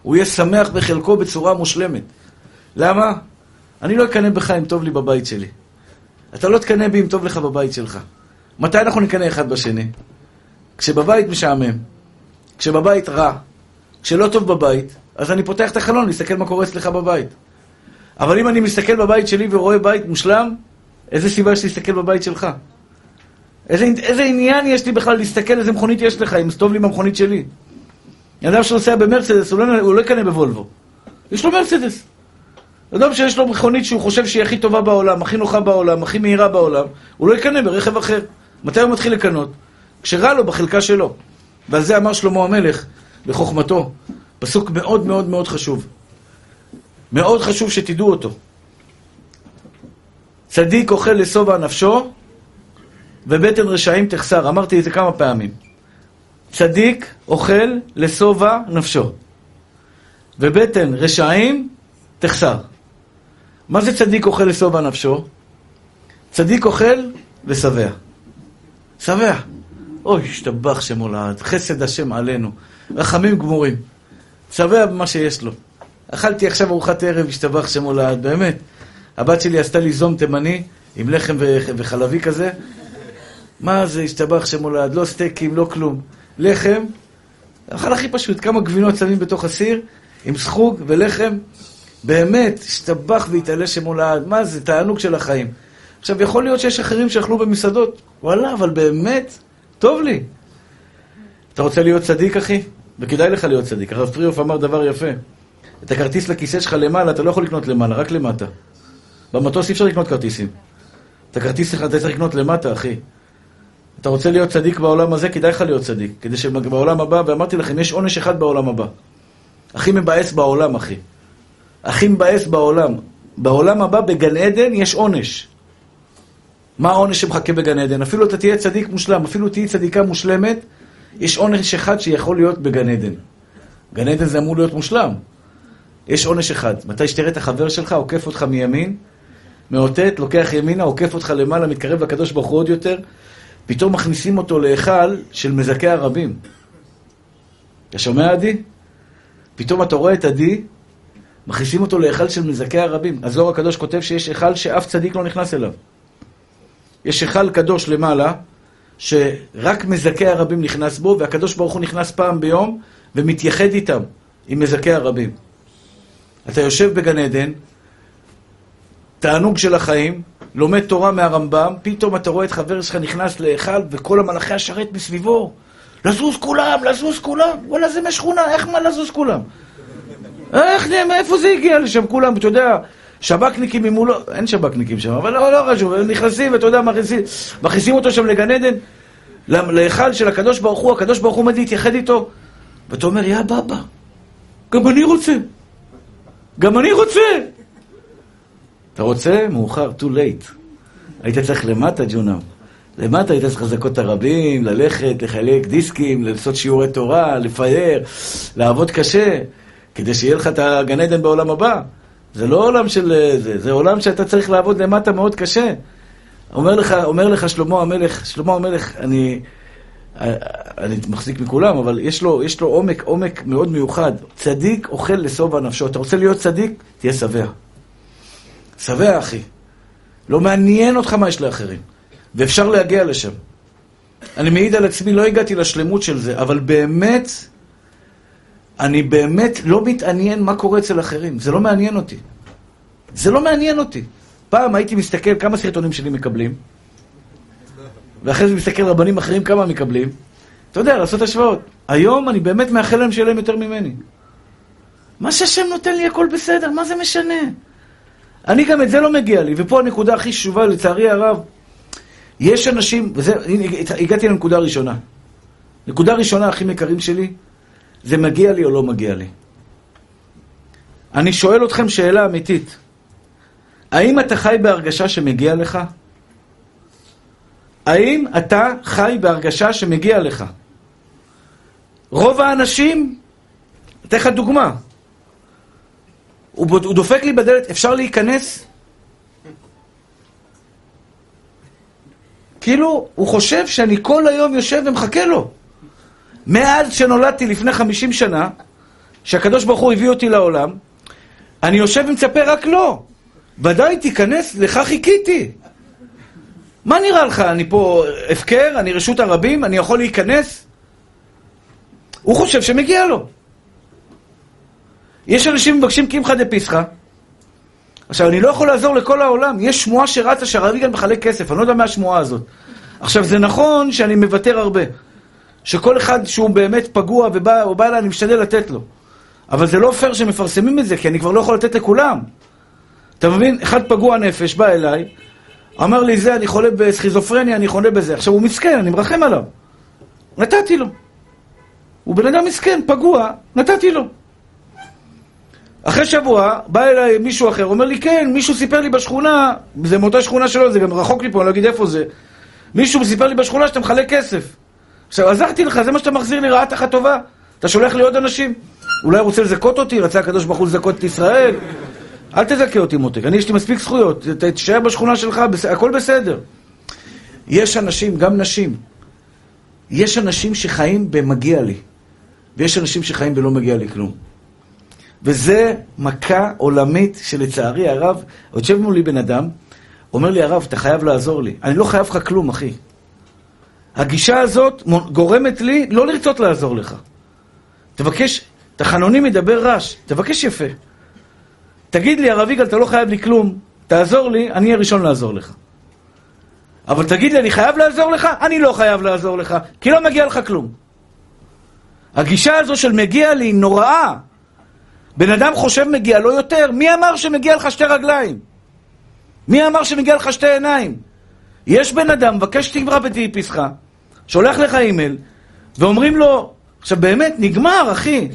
הוא יהיה שמח בחלקו בצורה מושלמת. למה? אני לא אקנא בך אם טוב לי בבית שלי. אתה לא תקנא בי אם טוב לך בבית שלך. מתי אנחנו נקנא אחד בשני? כשבבית משעמם, כשבבית רע, כשלא טוב בבית, אז אני פותח את החלון להסתכל מה קורה אצלך בבית. אבל אם אני מסתכל בבית שלי ורואה בית מושלם, איזה סיבה יש להסתכל בבית שלך? איזה, איזה עניין יש לי בכלל להסתכל איזה מכונית יש לך, אם טוב לי במכונית שלי? אדם שנוסע במרצדס, הוא לא, הוא לא יקנה בוולבו. יש לו מרצדס. אדם שיש לו מכונית שהוא חושב שהיא הכי טובה בעולם, הכי נוחה בעולם, הכי מהירה בעולם, הוא לא יקנה ברכב אחר. מתי הוא מתחיל לקנות? כשרע לו בחלקה שלו. ועל זה אמר שלמה המלך בחוכמתו. פסוק מאוד מאוד מאוד חשוב. מאוד חשוב שתדעו אותו. צדיק אוכל לשובע נפשו, ובטן רשעים תחסר. אמרתי את זה כמה פעמים. צדיק אוכל לשובע נפשו, ובטן רשעים תחסר. מה זה צדיק אוכל לשובע נפשו? צדיק אוכל ושבע. שבע. אוי, השתבח שמו לעד, חסד השם עלינו, רחמים גמורים. שבע במה שיש לו. אכלתי עכשיו ארוחת ערב, השתבח שמו לעד, באמת. הבת שלי עשתה לי זום תימני, עם לחם וחלבי כזה. מה זה, השתבח שמו לעד, לא סטייקים, לא כלום. לחם, אכל הכי פשוט, כמה גבינות שמים בתוך הסיר, עם סחוג ולחם. באמת, השתבח והתעלה שמו לעד. מה זה, תענוג של החיים. עכשיו, יכול להיות שיש אחרים שאכלו במסעדות. וואלה, אבל באמת, טוב לי. אתה רוצה להיות צדיק, אחי? וכדאי לך להיות צדיק. הרב פריאוף אמר דבר יפה. את הכרטיס לכיסא שלך למעלה, אתה לא יכול לקנות למעלה, רק למטה. במטוס אי אפשר לקנות כרטיסים. את הכרטיס שלך אתה צריך לקנות למטה, אחי. אתה רוצה להיות צדיק בעולם הזה, כדאי לך להיות צדיק. כדי שבעולם הבא, ואמרתי לכם, יש עונש אחד בעולם הבא. הכי מבאס בעולם, אחי. הכי מבאס בעולם. בעולם הבא, בגן עדן, יש עונש. מה העונש שמחכה בגן עדן? אפילו אתה תהיה צדיק מושלם, אפילו תהיי צדיקה מושלמת, יש עונש אחד שיכול להיות בגן עדן. גן עדן זה אמור להיות מושלם. יש עונש אחד. מתי שתראה את החבר שלך, עוקף אותך מימין, מאותת, לוקח ימינה, עוקף אותך למעלה, מתקרב לקדוש ברוך הוא עוד יותר, פתאום מכניסים אותו להיכל של מזכי הרבים. אתה שומע, עדי? פתאום אתה רואה את עדי, מכניסים אותו להיכל של מזכי הרבים. הזוהר הקדוש כותב שיש היכל שאף צדיק לא נכנס אליו. יש היכל קדוש למעלה, שרק מזכי הרבים נכנס בו, והקדוש ברוך הוא נכנס פעם ביום ומתייחד איתם, עם מזכי הרבים. אתה יושב בגן עדן, תענוג של החיים, לומד תורה מהרמב"ם, פתאום אתה רואה את חבר שלך נכנס להיכל וכל המלאכי השרת מסביבו. לזוז כולם, לזוז כולם. וואלה, זה משכונה, איך מה לזוז כולם? איך, מאיפה זה הגיע לשם כולם? אתה יודע, שב"כניקים ממולו, אין שב"כניקים שם, אבל לא, לא חשוב, הם נכנסים, ואתה יודע, מכניסים, מכניסים אותו שם לגן עדן, להיכל של הקדוש ברוך הוא, הקדוש ברוך הוא עומד להתייחד איתו, ואתה אומר, יא בבא, גם אני רוצה. גם אני רוצה. אתה רוצה? מאוחר, too late. היית צריך למטה, ג'ונם. למטה היית צריך לחזקות את הרבים, ללכת, לחלק דיסקים, לעשות שיעורי תורה, לפאר, לעבוד קשה, כדי שיהיה לך את הגן עדן בעולם הבא. זה לא עולם של זה, זה עולם שאתה צריך לעבוד למטה מאוד קשה. אומר לך, אומר לך שלמה המלך, שלמה המלך, אני, אני מחזיק מכולם, אבל יש לו, יש לו עומק, עומק מאוד מיוחד. צדיק אוכל לשובע נפשו. אתה רוצה להיות צדיק? תהיה שבע. שבע, אחי. לא מעניין אותך מה יש לאחרים. ואפשר להגיע לשם. אני מעיד על עצמי, לא הגעתי לשלמות של זה, אבל באמת, אני באמת לא מתעניין מה קורה אצל אחרים. זה לא מעניין אותי. זה לא מעניין אותי. פעם הייתי מסתכל כמה סרטונים שלי מקבלים, ואחרי זה מסתכל רבנים אחרים כמה מקבלים. אתה יודע, לעשות השוואות. היום אני באמת מאחל להם שיהיה להם יותר ממני. מה שהשם נותן לי הכל בסדר, מה זה משנה? אני גם את זה לא מגיע לי, ופה הנקודה הכי חשובה, לצערי הרב. יש אנשים, וזה, הנה, הגעתי לנקודה הראשונה. נקודה ראשונה, הכי יקרים שלי, זה מגיע לי או לא מגיע לי. אני שואל אתכם שאלה אמיתית. האם אתה חי בהרגשה שמגיע לך? האם אתה חי בהרגשה שמגיע לך? רוב האנשים, אתן לך דוגמה, הוא, הוא דופק לי בדלת, אפשר להיכנס? כאילו, הוא חושב שאני כל היום יושב ומחכה לו. מאז שנולדתי לפני 50 שנה, שהקדוש ברוך הוא הביא אותי לעולם, אני יושב ומצפה רק לו. ודאי תיכנס, לך חיכיתי. מה נראה לך? אני פה הפקר? אני רשות הרבים? אני יכול להיכנס? הוא חושב שמגיע לו. יש אנשים מבקשים קמחא דפסחא. עכשיו, אני לא יכול לעזור לכל העולם. יש שמועה שרצה שהרב יגאל מחלק כסף, אני לא יודע מה השמועה הזאת. עכשיו, זה נכון שאני מוותר הרבה. שכל אחד שהוא באמת פגוע ובא, בא אליי, אני משתדל לתת לו. אבל זה לא פייר שמפרסמים את זה, כי אני כבר לא יכול לתת לכולם. אתה מבין? אחד פגוע נפש בא אליי, אמר לי, זה, אני חולה בסכיזופרניה, אני חולה בזה. עכשיו, הוא מסכן, אני מרחם עליו. נתתי לו. הוא בן אדם מסכן, פגוע, נתתי לו. אחרי שבוע, בא אליי מישהו אחר, אומר לי, כן, מישהו סיפר לי בשכונה, זה מאותה שכונה שלו, זה גם רחוק לי פה, אני לא אגיד איפה זה. מישהו סיפר לי בשכונה שאתה מחלק כסף. עכשיו, עזרתי לך, זה מה שאתה מחזיר לי, רעת לך טובה. אתה שולח לי עוד אנשים. אולי רוצה לזכות אותי, רצה הקדוש ברוך הוא לזכות את ישראל. אל תזכה אותי, מותק, אני יש לי מספיק זכויות. תישאר בשכונה שלך, הכל בסדר. יש אנשים, גם נשים, יש אנשים שחיים במגיע לי, ויש אנשים שחיים בלא מגיע לי כלום. וזה מכה עולמית שלצערי הרב, יושב מולי בן אדם, אומר לי, הרב, אתה חייב לעזור לי. אני לא חייב לך כלום, אחי. הגישה הזאת גורמת לי לא לרצות לעזור לך. תבקש, תחנונים מדבר רעש, תבקש יפה. תגיד לי, הרב יגאל, אתה לא חייב לי כלום, תעזור לי, אני אהיה ראשון לעזור לך. אבל תגיד לי, אני חייב לעזור לך? אני לא חייב לעזור לך, כי לא מגיע לך כלום. הגישה הזו של מגיע לי נוראה. בן אדם חושב מגיע לו יותר. מי אמר שמגיע לך שתי רגליים? מי אמר שמגיע לך שתי עיניים? יש בן אדם, מבקש תגברה בתי פסחה, שולח לך אימייל, ואומרים לו, עכשיו באמת, נגמר, אחי.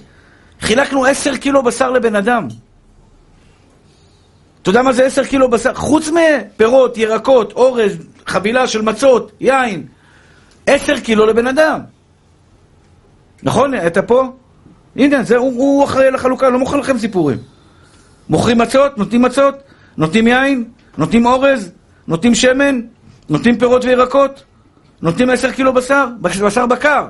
חילקנו עשר קילו בשר לבן אדם. אתה יודע מה זה עשר קילו בשר? חוץ מפירות, ירקות, אורז, חבילה של מצות, יין. עשר קילו לבן אדם. נכון? אתה פה? הנה, זה, הוא, הוא אחראי על החלוקה, לא מוכר לכם סיפורים. מוכרים מצות, נותנים מצות, נותנים יין, נותנים אורז, נותנים שמן, נותנים פירות וירקות, נותנים עשר קילו בשר, בשר בקר.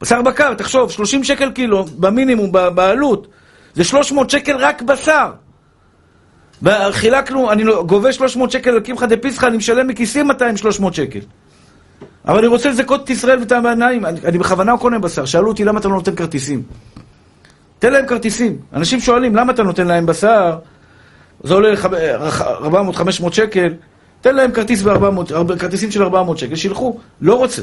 בשר בקר, תחשוב, 30 שקל קילו במינימום, בעלות. זה 300 שקל רק בשר. וחילקנו, אני לא- גובה 300 שקל על קמחא דפסחא, אני משלם מכיסי 200-300 שקל. אבל אני רוצה לזכות את ישראל ואת העיניים. אני, אני בכוונה קונה בשר. שאלו אותי למה אתה לא נותן כרטיסים. תן להם כרטיסים. אנשים שואלים, למה אתה נותן להם בשר? זה עולה 400-500 שקל, תן להם כרטיס ב-400, כרטיסים של 400 שקל, שילכו. לא רוצה.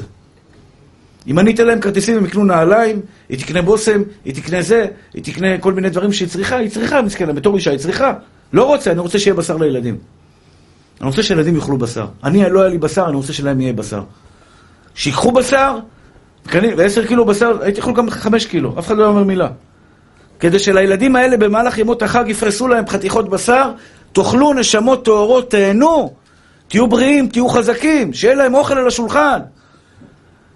אם אני אתן להם כרטיסים, הם יקנו נעליים, היא תקנה בושם, היא תקנה זה, היא תקנה כל מיני דברים שהיא צריכה, היא צריכה, מסכנה, בתור אישה היא צריכה. לא רוצה, אני רוצה שיהיה בשר לילדים. אני רוצה שילדים יאכלו בשר. אני, לא היה לי בשר, אני רוצה שלהם יהיה בשר. שיקחו בשר, ועשר קילו בשר, הייתי יכול גם חמש קילו, אף אחד לא אומר מילה. כדי שלילדים האלה במהלך ימות החג יפרסו להם חתיכות בשר, תאכלו נשמות טהורות, תהנו, תהיו בריאים, תהיו חזקים, שיהיה להם אוכל על השולחן.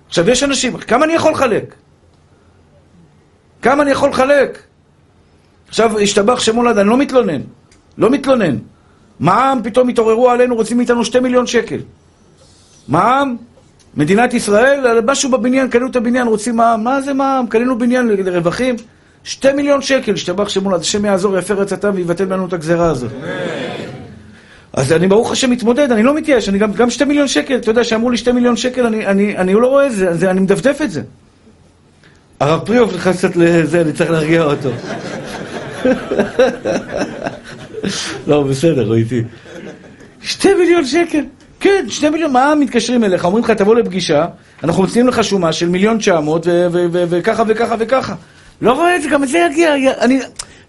עכשיו, יש אנשים, כמה אני יכול לחלק? כמה אני יכול לחלק? עכשיו, השתבח שמולד, אני לא מתלונן. לא מתלונן. מע"מ, פתאום התעוררו עלינו, רוצים מאיתנו שתי מיליון שקל. מע"מ, מדינת ישראל, משהו בבניין, קנינו את הבניין, רוצים מע"מ. מה זה מע"מ? קנינו בניין לרווחים. שתי מיליון שקל, השתבח שמולד, השם יעזור, יפה רצתם ויבטל לנו את הגזרה הזאת. אז אני ברוך השם מתמודד, אני לא מתייאש, אני גם, גם שתי מיליון שקל, אתה יודע, שאמרו לי שתי מיליון שקל, אני, אני, אני לא רואה את זה, זה, אני מדפדף את זה. הרב פריאוף נכנס קצת לזה, אני צריך להרגיע אותו. [LAUGHS] לא, בסדר, הוא איתי. שתי מיליון שקל. כן, שני מיליון, מה מתקשרים אליך? אומרים לך, תבוא לפגישה, אנחנו מציעים לך שומה של מיליון תשע מאות וככה וככה וככה. לא רואה את זה, גם את זה יגיע. אני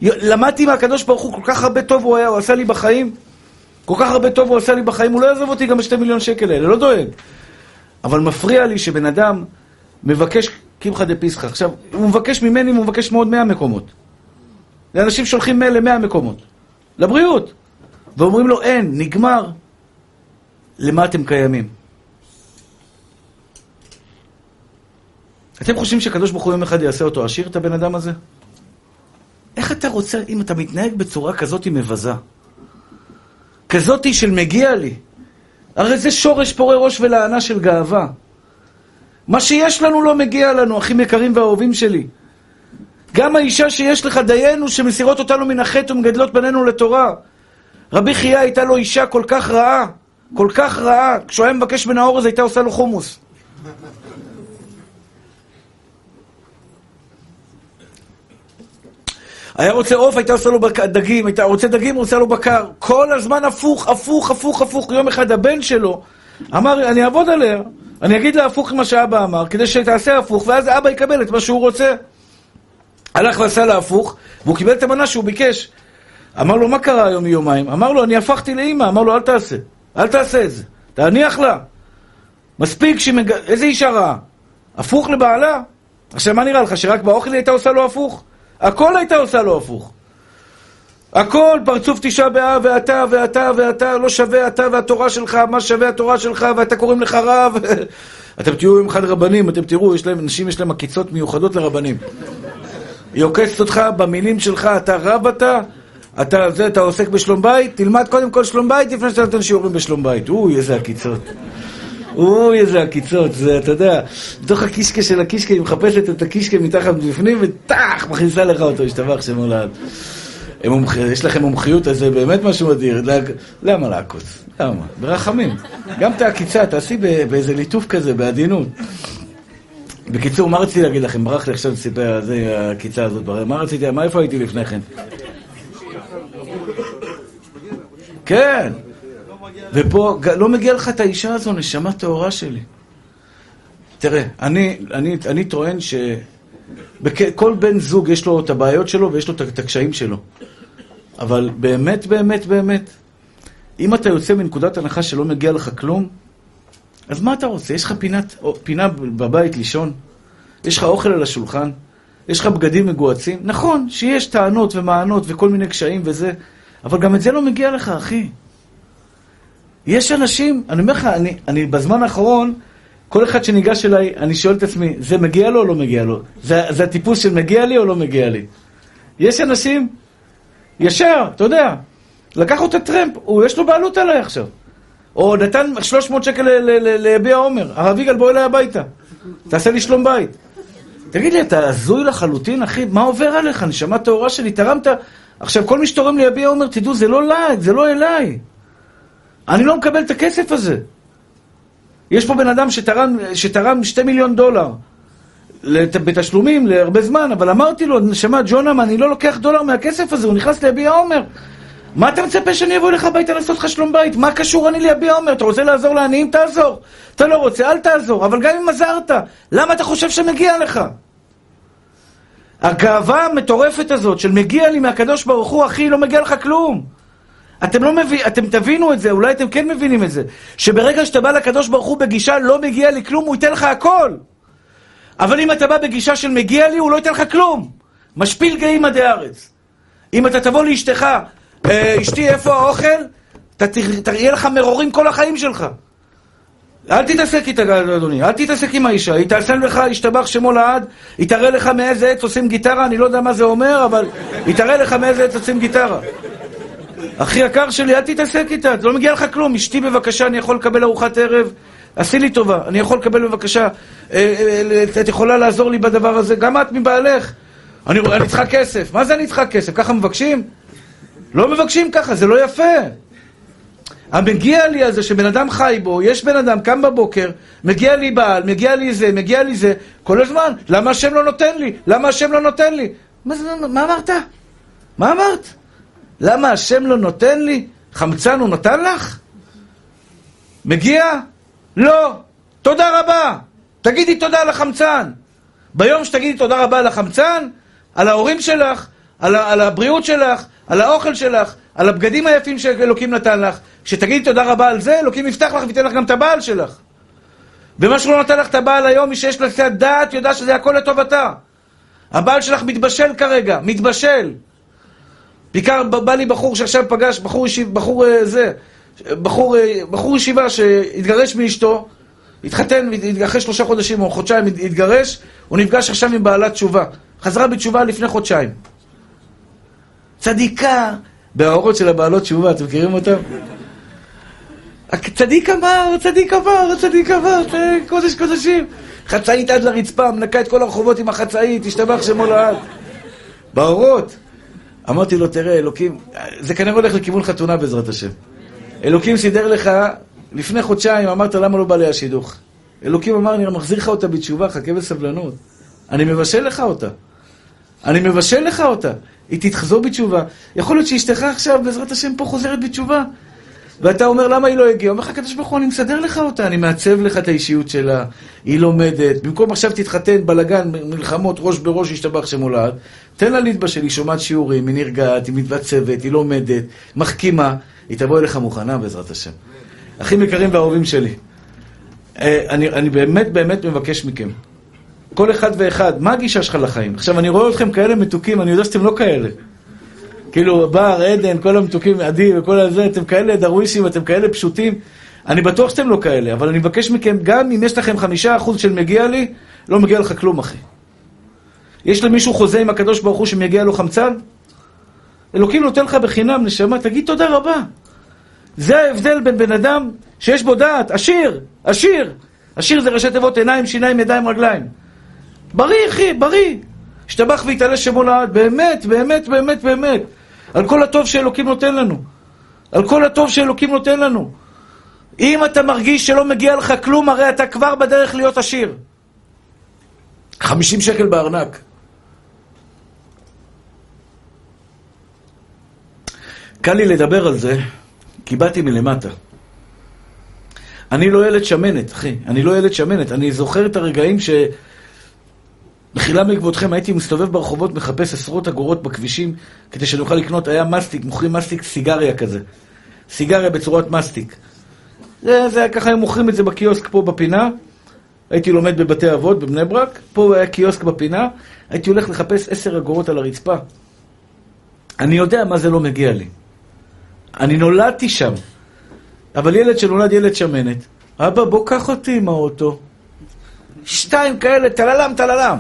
למדתי מהקדוש ברוך הוא, כל כך הרבה טוב הוא היה, הוא עשה לי בחיים. כל כך הרבה טוב הוא עשה לי בחיים, הוא לא יעזוב אותי גם בשתי מיליון שקל האלה, לא דואג. אבל מפריע לי שבן אדם מבקש קמחא דפסחא. עכשיו, הוא מבקש ממני, הוא מבקש מאוד מאה מקומות. לאנשים שולחים מייל למאה מקומות. לבריאות. ואומרים לו, אין, נגמר. למה אתם קיימים? אתם חושבים שקדוש ברוך הוא יום אחד יעשה אותו עשיר, את הבן אדם הזה? איך אתה רוצה, אם אתה מתנהג בצורה כזאת מבזה, כזאתי של מגיע לי. הרי זה שורש פורה ראש ולענה של גאווה. מה שיש לנו לא מגיע לנו, אחים יקרים ואהובים שלי. גם האישה שיש לך, דיינו, שמסירות אותנו מן החטא ומגדלות בנינו לתורה. רבי חייא הייתה לו אישה כל כך רעה, כל כך רעה, כשהוא היה מבקש מן האורז הייתה עושה לו חומוס. היה רוצה עוף, הייתה עושה לו דגים, הייתה רוצה דגים, רוצה לו בקר. כל הזמן הפוך, הפוך, הפוך, הפוך. יום אחד הבן שלו אמר, אני אעבוד עליה, אני אגיד לה הפוך ממה שאבא אמר, כדי שתעשה הפוך, ואז אבא יקבל את מה שהוא רוצה. הלך ועשה לה הפוך, והוא קיבל את המנה שהוא ביקש. אמר לו, מה קרה היום מיומיים? אמר לו, אני הפכתי לאימא. אמר לו, אל תעשה, אל תעשה את זה, תניח לה. מספיק שמג... איזה אישה רעה? הפוך לבעלה? עכשיו, מה נראה לך, שרק באוכל היא הייתה עושה לו הפוך? הכל הייתה עושה לו הפוך. הכל, פרצוף תשעה באב, ואתה, ואתה, ואתה, לא שווה אתה והתורה שלך, מה שווה התורה שלך, ואתה קוראים לך רב. [LAUGHS] אתם תהיו עם אחד רבנים, אתם תראו, יש להם, נשים יש להם עקיצות מיוחדות לרבנים. היא עוקצת אותך במילים שלך, אתה רב אתה, אתה, זה, אתה עוסק בשלום בית, תלמד קודם כל שלום בית לפני שאתה נותן שיעורים בשלום בית. אוי, איזה עקיצות. אוי, איזה עקיצות, זה, אתה יודע, בתוך הקישקע של הקישקע, היא מחפשת את הקישקע מתחת בפנים, וטאח, מכניסה לך אותו, השתבח שם הולד. יש לכם מומחיות, אז זה באמת משהו אדיר. למה לעקוץ? למה? ברחמים. גם את העקיצה, תעשי באיזה ליטוף כזה, בעדינות. בקיצור, מה רציתי להגיד לכם? ברח לי עכשיו סיפר, זה העקיצה הזאת. מה רציתי, מה איפה הייתי לפני כן? כן. ופה לא מגיע לך את האישה הזו, נשמה טהורה שלי. תראה, אני, אני, אני טוען שכל בן זוג יש לו את הבעיות שלו ויש לו את הקשיים שלו. אבל באמת, באמת, באמת, אם אתה יוצא מנקודת הנחה שלא מגיע לך כלום, אז מה אתה רוצה? יש לך פינת, פינה בבית לישון? יש לך אוכל על השולחן? יש לך בגדים מגועצים? נכון, שיש טענות ומענות וכל מיני קשיים וזה, אבל גם את זה לא מגיע לך, אחי. יש אנשים, אני אומר לך, אני, אני בזמן האחרון, כל אחד שניגש אליי, אני שואל את עצמי, זה מגיע לו או לא מגיע לו? זה, זה הטיפוס של מגיע לי או לא מגיע לי? יש אנשים, ישר, אתה יודע, לקח אותה טרמפ, הוא, יש לו בעלות עליי עכשיו. או נתן 300 שקל ליביע עומר, הרב יגאל בוא אליי הביתה, תעשה לי שלום בית. תגיד לי, אתה הזוי לחלוטין, אחי? מה עובר עליך? נשמה טהורה שלי, תרמת... עכשיו, כל מי שתורם ליביע עומר, תדעו, זה לא לייק, זה לא אליי. אני לא מקבל את הכסף הזה. יש פה בן אדם שתרם, שתרם שתי מיליון דולר בתשלומים להרבה זמן, אבל אמרתי לו, נשמה, ג'ונם, אני לא לוקח דולר מהכסף הזה, הוא נכנס ליביע עומר. מה אתה מצפה שאני אבוא אליך הביתה לעשות לך שלום בית? מה קשור אני ליביע עומר? אתה רוצה לעזור לעניים? תעזור. אתה לא רוצה, אל תעזור. אבל גם אם עזרת, למה אתה חושב שמגיע לך? הגאווה המטורפת הזאת של מגיע לי מהקדוש ברוך הוא, אחי, לא מגיע לך כלום. אתם לא מבינים, אתם תבינו את זה, אולי אתם כן מבינים את זה, שברגע שאתה בא לקדוש ברוך הוא בגישה לא מגיע לי כלום, הוא ייתן לך הכל. אבל אם אתה בא בגישה של מגיע לי, הוא לא ייתן לך כלום. משפיל גאים עדי ארץ. אם אתה תבוא לאשתך, אשתי, איפה האוכל? אתה יהיה לך מרורים כל החיים שלך. אל תתעסק איתה, אדוני, אל תתעסק עם האישה. היא תעשה לך, ישתבח שמו לעד, היא תראה לך מאיזה עץ עושים גיטרה, אני לא יודע מה זה אומר, אבל היא תראה לך מאיזה עץ עושים גיטרה. אחי יקר שלי, אל תתעסק איתה, לא מגיע לך כלום. אשתי, בבקשה, אני יכול לקבל ארוחת ערב? עשי לי טובה, אני יכול לקבל בבקשה, אה, אה, את יכולה לעזור לי בדבר הזה, גם את מבעלך. אני צריכה כסף. מה זה אני צריכה כסף? ככה מבקשים? לא מבקשים ככה, זה לא יפה. המגיע לי הזה שבן אדם חי בו, יש בן אדם, קם בבוקר, מגיע לי בעל, מגיע לי זה, מגיע לי זה, כל הזמן, למה השם לא נותן לי? למה השם לא נותן לי? מה, זה, מה אמרת? מה אמרת? למה השם לא נותן לי? חמצן הוא נתן לך? מגיע? לא. תודה רבה. תגידי תודה לחמצן. ביום שתגידי תודה רבה לחמצן, על ההורים שלך, על, על הבריאות שלך, על האוכל שלך, על הבגדים היפים שאלוקים נתן לך, כשתגידי תודה רבה על זה, אלוקים יפתח לך וייתן לך גם את הבעל שלך. ומה שהוא לא נתן לך את הבעל היום, מי שיש לה קצת דעת, יודע שזה הכל לטובתה. הבעל שלך מתבשל כרגע, מתבשל. בעיקר בא לי בחור שעכשיו פגש, בחור, ישיב, בחור אה, זה, בחור, אה, בחור ישיבה שהתגרש מאשתו, התחתן, אחרי שלושה חודשים או חודשיים התגרש, הוא נפגש עכשיו עם בעלת תשובה. חזרה בתשובה לפני חודשיים. צדיקה, באורות של הבעלות תשובה, אתם מכירים אותם? צדיק אמר, צדיק אמר, צדיק אמר, קודש קודשים. חצאית עד לרצפה, מנקה את כל הרחובות עם החצאית, השתבח שמו לעד. באורות. אמרתי לו, תראה, אלוקים, זה כנראה הולך לכיוון חתונה בעזרת השם. אלוקים סידר לך, לפני חודשיים אמרת למה לא בא לי השידוך. אלוקים אמר, אני מחזיר לך אותה בתשובה, חכה בסבלנות. אני מבשל לך אותה. אני מבשל לך אותה. היא תתחזור בתשובה. יכול להיות שאשתך עכשיו, בעזרת השם, פה חוזרת בתשובה. ואתה אומר, למה היא לא הגיעה? אומר לך, הקדוש ברוך הוא, אני מסדר לך אותה, אני מעצב לך את האישיות שלה, היא לומדת. במקום עכשיו תתחתן, בלאגן, מלחמות, ראש בראש, ישתבח שמולד, תן לה להתבשל, היא שומעת שיעורים, היא נרגעת, היא מתבצבת, היא לומדת, מחכימה, היא תבוא אליך מוכנה בעזרת השם. אחים יקרים ואהובים שלי, אה, אני, אני באמת באמת מבקש מכם, כל אחד ואחד, מה הגישה שלך לחיים? עכשיו, אני רואה אתכם כאלה מתוקים, אני יודע שאתם לא כאלה. כאילו, בר, עדן, כל המתוקים, עדי וכל הזה, אתם כאלה דרווישים, אתם כאלה פשוטים. אני בטוח שאתם לא כאלה, אבל אני מבקש מכם, גם אם יש לכם חמישה אחוז של מגיע לי, לא מגיע לך כלום, אחי. יש למישהו חוזה עם הקדוש ברוך הוא שמגיע לו חמצן? אלוקים נותן לך בחינם, נשמה, תגיד תודה רבה. זה ההבדל בין בן אדם שיש בו דעת, עשיר, עשיר. עשיר זה ראשי תיבות עיניים, שיניים, ידיים, רגליים. בריא, אחי, בריא. השתבח והתעלה שמו לעד, באמת, באמת, באמת, באמת. על כל הטוב שאלוקים נותן לנו. על כל הטוב שאלוקים נותן לנו. אם אתה מרגיש שלא מגיע לך כלום, הרי אתה כבר בדרך להיות עשיר. 50 שקל בארנק. קל לי לדבר על זה, כי באתי מלמטה. אני לא ילד שמנת, אחי. אני לא ילד שמנת. אני זוכר את הרגעים ש... מחילה מכבודכם, הייתי מסתובב ברחובות, מחפש עשרות אגורות בכבישים כדי שנוכל לקנות, היה מסטיק, מוכרים מסטיק סיגריה כזה. סיגריה בצורת מסטיק. זה, זה ככה, היו מוכרים את זה בקיוסק פה בפינה. הייתי לומד בבתי אבות בבני ברק, פה היה קיוסק בפינה, הייתי הולך לחפש עשר אגורות על הרצפה. אני יודע מה זה לא מגיע לי. אני נולדתי שם. אבל ילד שנולד ילד שמנת, אבא, בוא קח אותי עם האוטו. שתיים כאלה, טללם, טללם.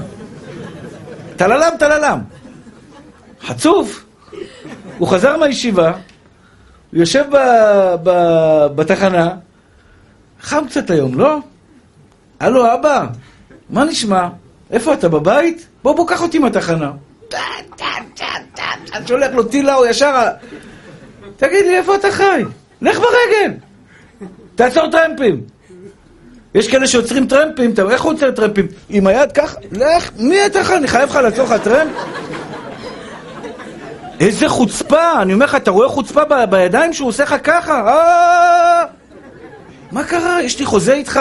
טללם, טללם. חצוף. הוא חזר מהישיבה, הוא יושב ב, ב, בתחנה, חם קצת היום, לא? הלו, אבא, מה נשמע? איפה אתה, בבית? בוא, בוא, קח אותי מהתחנה. אני שולח לו טילה, הוא ישר... תגיד לי, איפה אתה חי? לך ברגל! תעצור טרמפים! יש כאלה שעוצרים טרמפים, אתה איך הוא עוצר טרמפים? עם היד ככה? לך, מי אתה לך? אני חייב לך לעצור לך טרמפ? איזה חוצפה! אני אומר לך, אתה רואה חוצפה ב- בידיים שהוא עושה לך ככה? אה! מה קרה? יש לי חוזה איתך.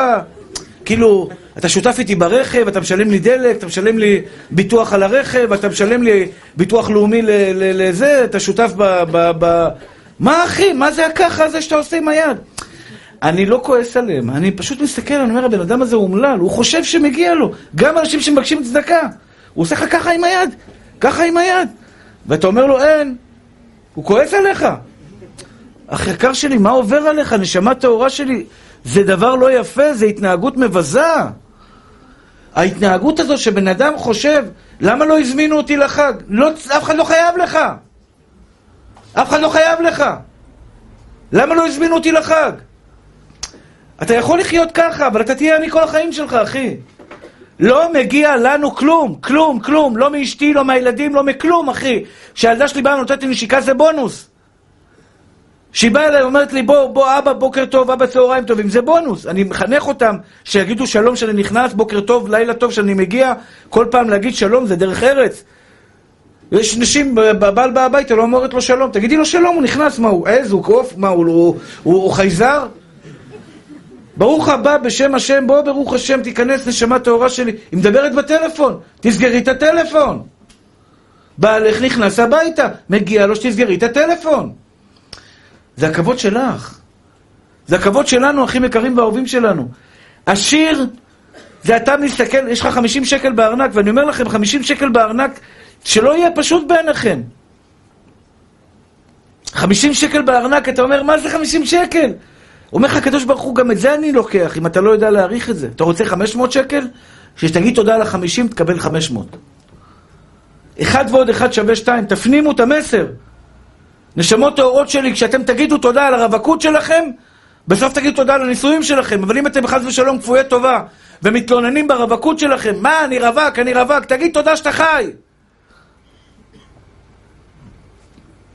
כאילו, אתה שותף איתי ברכב, אתה משלם לי דלק, אתה משלם לי ביטוח על הרכב, אתה משלם לי ביטוח לאומי לזה, אתה שותף ב... ב, ב... מה אחי? מה זה הככה הזה שאתה עושה עם היד? אני לא כועס עליהם, אני פשוט מסתכל, אני אומר, הבן אדם הזה אומלל, הוא חושב שמגיע לו. גם אנשים שמבקשים צדקה. הוא עושה לך ככה עם היד, ככה עם היד. ואתה אומר לו, אין. הוא כועס עליך. אח יקר שלי, מה עובר עליך? נשמה טהורה שלי. זה דבר לא יפה, זה התנהגות מבזה. ההתנהגות הזו שבן אדם חושב, למה לא הזמינו אותי לחג? לא, אף אחד לא חייב לך. אף אחד לא חייב לך. למה לא הזמינו אותי לחג? אתה יכול לחיות ככה, אבל אתה תהיה אני כל החיים שלך, אחי. לא מגיע לנו כלום, כלום, כלום. לא מאשתי, לא מהילדים, לא מכלום, אחי. כשהילדה שלי באה ונותנת לי נשיקה זה בונוס. כשהיא באה אליי ואומרת לי, בוא, בוא, אבא, בוקר טוב, אבא, צהריים טובים, זה בונוס. אני מחנך אותם שיגידו שלום שאני נכנס, בוקר טוב, לילה טוב שאני מגיע. כל פעם להגיד שלום זה דרך ארץ. יש נשים, בעל בא הביתה, לא אומרת לו שלום. תגידי לו שלום, הוא נכנס, מה הוא עז, הוא קוף, מה הוא, הוא, הוא, הוא חייזר? ברוך הבא בשם השם, בוא ברוך השם, תיכנס נשמה טהורה שלי. היא מדברת בטלפון, תסגרי את הטלפון. בעלך נכנס הביתה, מגיע לו שתסגרי את הטלפון. זה הכבוד שלך. זה הכבוד שלנו, אחים יקרים ואהובים שלנו. עשיר, זה אתה מסתכל, יש לך 50 שקל בארנק, ואני אומר לכם, 50 שקל בארנק, שלא יהיה פשוט בעיניכם. 50 שקל בארנק, אתה אומר, מה זה 50 שקל? אומר לך הקדוש ברוך הוא, גם את זה אני לוקח, אם אתה לא יודע להעריך את זה. אתה רוצה 500 שקל? כשתגיד תודה על ה-50, תקבל 500. אחד ועוד אחד שווה שתיים, תפנימו את המסר. נשמות טהורות שלי, כשאתם תגידו תודה על הרווקות שלכם, בסוף תגידו תודה על הנישואים שלכם, אבל אם אתם חס ושלום כפויי טובה ומתלוננים ברווקות שלכם, מה, אני רווק, אני רווק, תגיד תודה שאתה חי.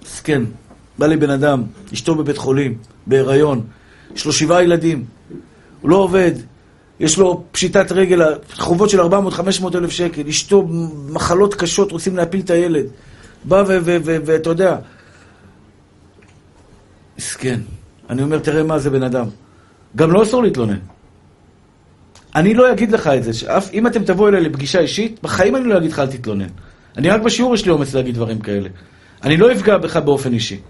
מסכן, בא לי בן אדם, אשתו בבית חולים, בהיריון, יש לו שבעה ילדים, הוא לא עובד, יש לו פשיטת רגל, חובות של 400-500 אלף שקל, אשתו מחלות קשות, רוצים להפיל את הילד. בא ואתה יודע, מסכן. אני אומר, תראה מה זה בן אדם. גם לא אסור להתלונן. אני לא אגיד לך את זה, שאף, אם אתם תבואו אליי לפגישה אישית, בחיים אני לא אגיד לך אל תתלונן. אני רק בשיעור יש לי אומץ להגיד דברים כאלה. אני לא אפגע בך באופן אישי.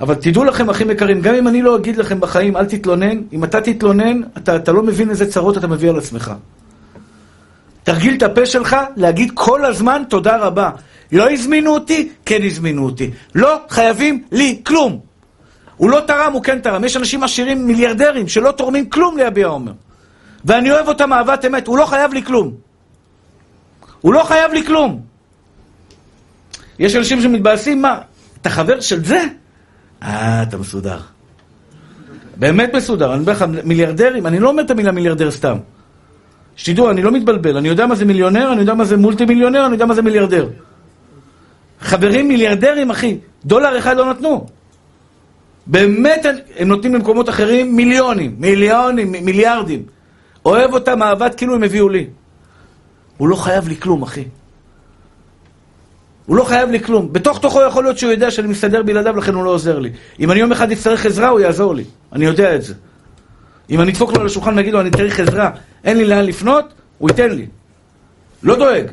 אבל תדעו לכם, אחים יקרים, גם אם אני לא אגיד לכם בחיים, אל תתלונן, אם אתה תתלונן, אתה, אתה לא מבין איזה צרות אתה מביא על עצמך. תרגיל את הפה שלך להגיד כל הזמן תודה רבה. לא הזמינו אותי, כן הזמינו אותי. לא חייבים לי כלום. הוא לא תרם, הוא כן תרם. יש אנשים עשירים מיליארדרים שלא תורמים כלום ליביע עומר. ואני אוהב אותם אהבת אמת, הוא לא חייב לי כלום. הוא לא חייב לי כלום. יש אנשים שמתבאסים, מה? אתה חבר של זה? אה, אתה מסודר. באמת מסודר. אני אומר לך, מיליארדרים, אני לא אומר את המילה מיליארדר סתם. שתדעו, אני לא מתבלבל. אני יודע מה זה מיליונר, אני יודע מה זה מולטי מיליונר, אני יודע מה זה מיליארדר. חברים מיליארדרים, אחי, דולר אחד לא נתנו. באמת, הם נותנים למקומות אחרים מיליונים, מיליונים, מיליארדים. אוהב אותם אהבת כאילו הם הביאו לי. הוא לא חייב לי כלום, אחי. הוא לא חייב לי כלום. בתוך תוכו יכול להיות שהוא יודע שאני מסתדר בלעדיו, לכן הוא לא עוזר לי. אם אני יום אחד אצטרך עזרה, הוא יעזור לי. אני יודע את זה. אם אני אדפוק לו על השולחן ואגיד לו, אני צריך עזרה, אין לי לאן לפנות, הוא ייתן לי. לא דואג.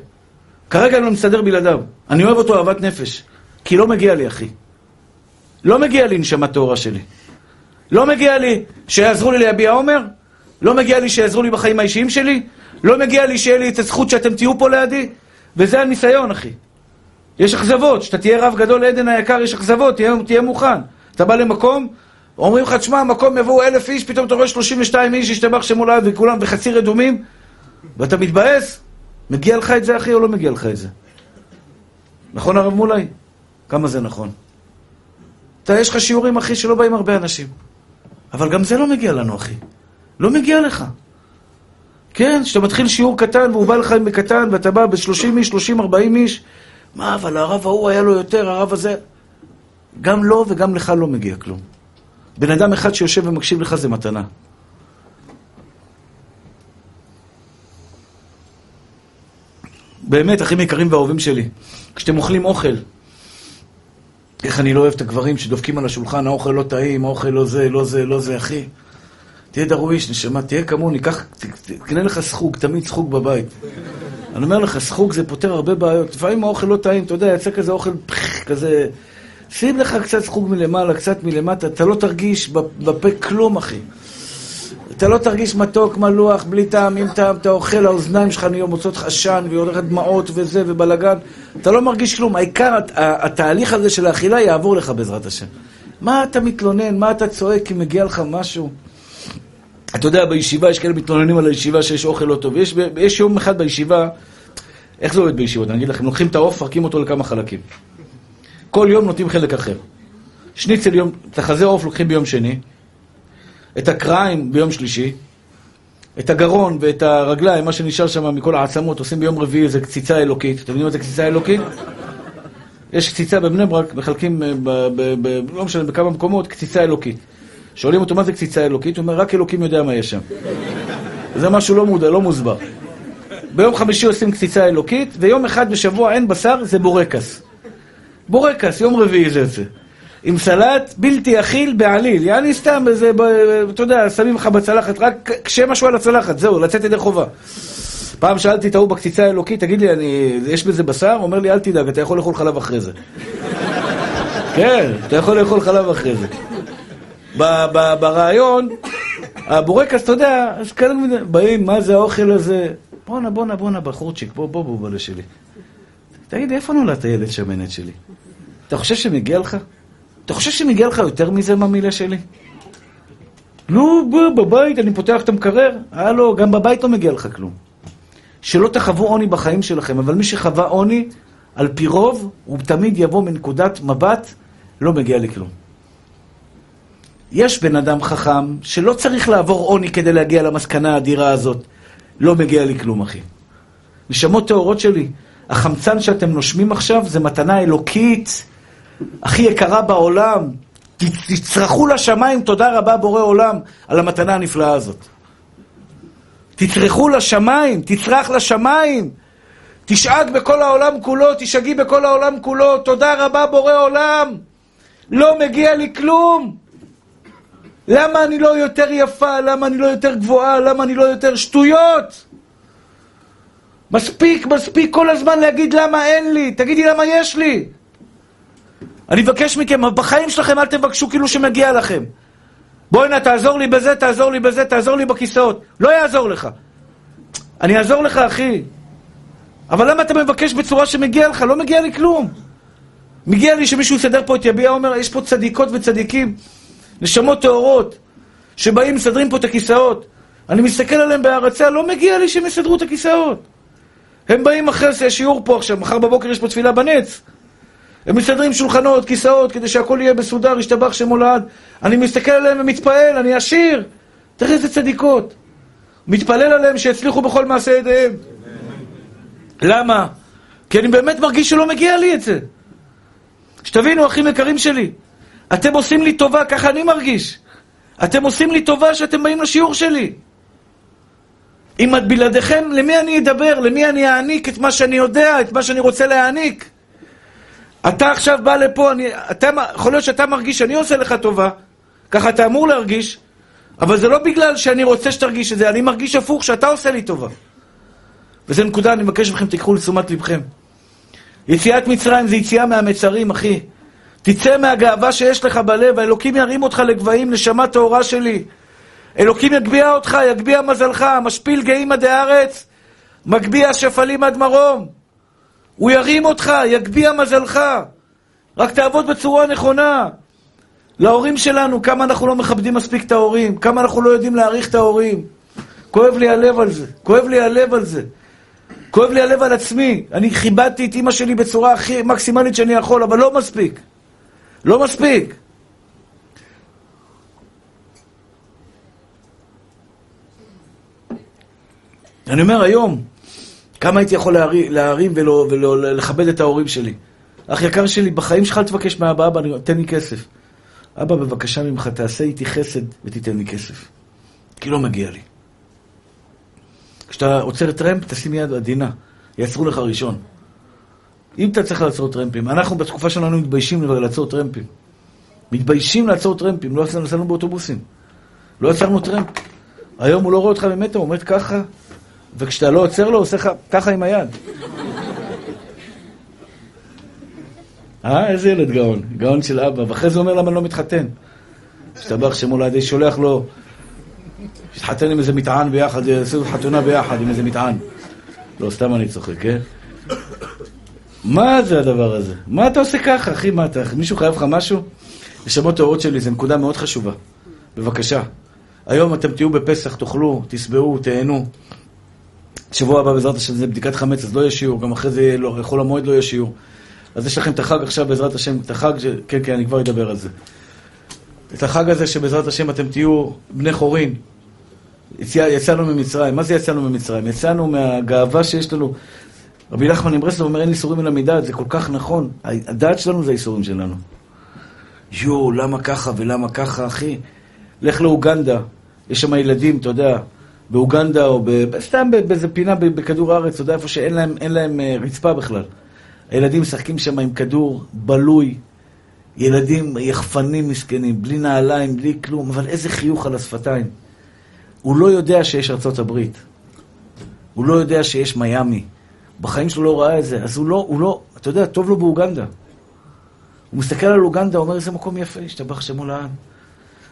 כרגע אני לא מסתדר בלעדיו. אני אוהב אותו אהבת נפש. כי לא מגיע לי, אחי. לא מגיע לי נשמה טהורה שלי. לא מגיע לי שיעזרו לי להביע עומר, לא מגיע לי שיעזרו לי בחיים האישיים שלי, לא מגיע לי שיהיה לי את הזכות שאתם תהיו פה לידי, וזה הניסיון, אחי. יש אכזבות, שאתה תהיה רב גדול לעדן היקר, יש אכזבות, תהיה, תהיה מוכן. אתה בא למקום, אומרים לך, תשמע, מקום יבואו אלף איש, פתאום אתה רואה 32 איש, ישתבח שמו לעד וכולם וחצי רדומים, ואתה מתבאס, מגיע לך את זה, אחי, או לא מגיע לך את זה? נכון, הרב מולי? כמה זה נכון? אתה, יש לך שיעורים, אחי, שלא באים הרבה אנשים. אבל גם זה לא מגיע לנו, אחי. לא מגיע לך. כן, כשאתה מתחיל שיעור קטן והוא בא לך בקטן ואתה בא ב-30 איש, 30, 40 איש, מה, אבל הרב ההוא היה לו יותר, הרב הזה... גם לו וגם לך לא מגיע כלום. בן אדם אחד שיושב ומקשיב לך זה מתנה. באמת, אחים יקרים ואהובים שלי, כשאתם אוכלים אוכל, איך אני לא אוהב את הגברים שדופקים על השולחן, האוכל לא טעים, האוכל לא זה, לא זה, לא זה, אחי. תהיה דרוויש, נשמה, תהיה כמוני, קח, תקנה לך סחוג, תמיד סחוג בבית. אני אומר לך, סחוג זה פותר הרבה בעיות. לפעמים האוכל לא טעים, אתה יודע, יצא כזה אוכל פח, כזה... שים לך קצת סחוג מלמעלה, קצת מלמטה, אתה לא תרגיש בפה כלום, אחי. אתה לא תרגיש מתוק, מלוח, בלי טעם, עם טעם, אתה אוכל, האוזניים שלך נהיות מוצאות עשן, ויורדת דמעות וזה, ובלאגן. אתה לא מרגיש כלום. העיקר, התהליך הזה של האכילה יעבור לך בעזרת השם. מה אתה מתלונן? מה אתה צועק אם מגיע לך משהו? אתה יודע, בישיבה יש כאלה מתלוננים על הישיבה שיש אוכל לא טוב. יש, יש יום אחד בישיבה, איך זה עובד בישיבות? אני אגיד לכם, לוקחים את העוף, מפרקים אותו לכמה חלקים. כל יום נותנים חלק אחר. שניצל יום, את החזה עוף לוקחים ביום שני, את הקריים ביום שלישי, את הגרון ואת הרגליים, מה שנשאר שם מכל העצמות, עושים ביום רביעי איזה קציצה אלוקית. אתם יודעים מה זה קציצה אלוקית? יש קציצה בבני ברק, מחלקים, ב, ב, ב, לא משנה, בכמה מקומות, קציצה אלוקית. שואלים אותו מה זה קציצה אלוקית, הוא אומר, רק אלוקים יודע מה יש שם. זה משהו לא מודע, לא מוסבר. ביום חמישי עושים קציצה אלוקית, ויום אחד בשבוע אין בשר, זה בורקס. בורקס, יום רביעי זה זה. עם סלט בלתי אכיל בעליל. יעני סתם איזה, אתה יודע, שמים לך בצלחת, רק קשה משהו על הצלחת, זהו, לצאת ידי חובה. פעם שאלתי את ההוא בקציצה האלוקית, תגיד לי, אני, יש בזה בשר? אומר לי, אל תדאג, אתה יכול לאכול חלב אחרי זה. [LAUGHS] כן, אתה יכול לאכול חלב אחרי זה. ברעיון, הבורקס, אתה יודע, אז כאלה באים, מה זה האוכל הזה? בואנה, בואנה, בואנה, בחורצ'יק, בוא, בוא, בוא, בוא שלי. תגיד, איפה נולדת ילד שמנת שלי? אתה חושב שמגיע לך? אתה חושב שמגיע לך יותר מזה מהמילה שלי? נו, בוא, בבית אני פותח את המקרר? הלו, גם בבית לא מגיע לך כלום. שלא תחוו עוני בחיים שלכם, אבל מי שחווה עוני, על פי רוב, הוא תמיד יבוא מנקודת מבט, לא מגיע לכלום. יש בן אדם חכם שלא צריך לעבור עוני כדי להגיע למסקנה האדירה הזאת. לא מגיע לי כלום, אחי. נשמות טהורות שלי, החמצן שאתם נושמים עכשיו זה מתנה אלוקית הכי יקרה בעולם. תצרחו לשמיים תודה רבה בורא עולם על המתנה הנפלאה הזאת. תצרחו לשמיים, תצרח לשמיים. תשאג בכל העולם כולו, תשאגי בכל העולם כולו, תודה רבה בורא עולם. לא מגיע לי כלום. למה אני לא יותר יפה? למה אני לא יותר גבוהה? למה אני לא יותר שטויות? מספיק, מספיק כל הזמן להגיד למה אין לי. תגידי למה יש לי. אני מבקש מכם, בחיים שלכם אל תבקשו כאילו שמגיע לכם. בואי נא, תעזור לי בזה, תעזור לי בזה, תעזור לי בכיסאות. לא יעזור לך. אני אעזור לך, אחי. אבל למה אתה מבקש בצורה שמגיע לך? לא מגיע לי כלום. מגיע לי שמישהו יסדר פה את יביע, אומר, יש פה צדיקות וצדיקים, נשמות טהורות, שבאים, מסדרים פה את הכיסאות. אני מסתכל עליהם בהערצה, לא מגיע לי שהם יסדרו את הכיסאות. הם באים אחרי שיעור פה עכשיו, מחר בבוקר יש פה תפילה בנץ. הם מסדרים שולחנות, כיסאות, כדי שהכל יהיה מסודר, ישתבח שם הולד. אני מסתכל עליהם ומתפעל, אני עשיר. תראה איזה צדיקות. מתפלל עליהם שיצליחו בכל מעשה ידיהם. למה? כי אני באמת מרגיש שלא מגיע לי את זה. שתבינו, אחים יקרים שלי, אתם עושים לי טובה, ככה אני מרגיש. אתם עושים לי טובה שאתם באים לשיעור שלי. אם את בלעדיכם, למי אני אדבר? למי אני אעניק את מה שאני יודע, את מה שאני רוצה להעניק? אתה עכשיו בא לפה, אני, אתה, יכול להיות שאתה מרגיש שאני עושה לך טובה, ככה אתה אמור להרגיש, אבל זה לא בגלל שאני רוצה שתרגיש את זה, אני מרגיש הפוך שאתה עושה לי טובה. וזו נקודה, אני מבקש מכם, תיקחו לתשומת לבכם. יציאת מצרים זה יציאה מהמצרים, אחי. תצא מהגאווה שיש לך בלב, האלוקים ירים אותך לגבהים, נשמה טהורה שלי. אלוקים יגביה אותך, יגביה מזלך, משפיל גאים עדי ארץ, מגביה שפלים עד מרום. הוא ירים אותך, יגביה מזלך. רק תעבוד בצורה נכונה. להורים שלנו, כמה אנחנו לא מכבדים מספיק את ההורים, כמה אנחנו לא יודעים להעריך את ההורים. כואב לי הלב על זה, כואב לי הלב על זה. כואב לי הלב על עצמי. אני כיבדתי את אימא שלי בצורה הכי מקסימלית שאני יכול, אבל לא מספיק. לא מספיק. אני אומר היום, כמה הייתי יכול להרים ולכבד את ההורים שלי. אח יקר שלי, בחיים שלך אל תבקש מאבא, אבא, תן לי כסף. אבא, בבקשה ממך, תעשה איתי חסד ותיתן לי כסף. כי לא מגיע לי. כשאתה עוצר טרמפ, תשים יד עדינה, יעצרו לך ראשון. אם אתה צריך לעצור טרמפים, אנחנו בתקופה שלנו מתביישים לעצור טרמפים. מתביישים לעצור טרמפים, לא נסענו באוטובוסים. לא עצרנו טרמפ. היום הוא לא רואה אותך במטר, הוא עומד ככה, וכשאתה לא עוצר לו, הוא עושה לך ככה עם היד. אה, איזה ילד גאון, גאון של אבא. ואחרי זה אומר למה אני לא מתחתן. השתבח שמו לידי, שולח לו, התחתן עם איזה מטען ביחד, עשו חתונה ביחד עם איזה מטען. לא, סתם אני צוחק, כן? מה זה הדבר הזה? מה אתה עושה ככה, אחי? מה אתה... מישהו חייב לך משהו? נשמות טהורות שלי, זו נקודה מאוד חשובה. בבקשה. היום אתם תהיו בפסח, תאכלו, תשבעו, תהנו. שבוע הבא בעזרת השם זה בדיקת חמץ, אז לא יהיה שיעור, גם אחרי זה לא, חול המועד לא יהיה שיעור. אז יש לכם את החג עכשיו בעזרת השם, את החג, ש... כן, כן, אני כבר אדבר על זה. את החג הזה שבעזרת השם אתם תהיו בני חורין. יצא, יצאנו ממצרים. מה זה יצאנו ממצרים? יצאנו מהגאווה שיש לנו. רבי נחמן מברסלב אומר אין איסורים אלא מדעת, זה כל כך נכון. הדעת שלנו זה האיסורים שלנו. יואו, למה ככה ולמה ככה, אחי? לך לאוגנדה, יש שם ילדים, אתה יודע, באוגנדה או ב... סתם באיזה פינה בכדור הארץ, אתה יודע, איפה שאין להם, להם אה, רצפה בכלל. הילדים משחקים שם עם כדור בלוי, ילדים יחפנים מסכנים, בלי נעליים, בלי כלום, אבל איזה חיוך על השפתיים. הוא לא יודע שיש ארצות הברית. הוא לא יודע שיש מיאמי. בחיים שלו לא ראה את זה, אז הוא לא, הוא לא, אתה יודע, טוב לו באוגנדה. הוא מסתכל על אוגנדה, אומר, איזה מקום יפה, השתבח שמו לעם.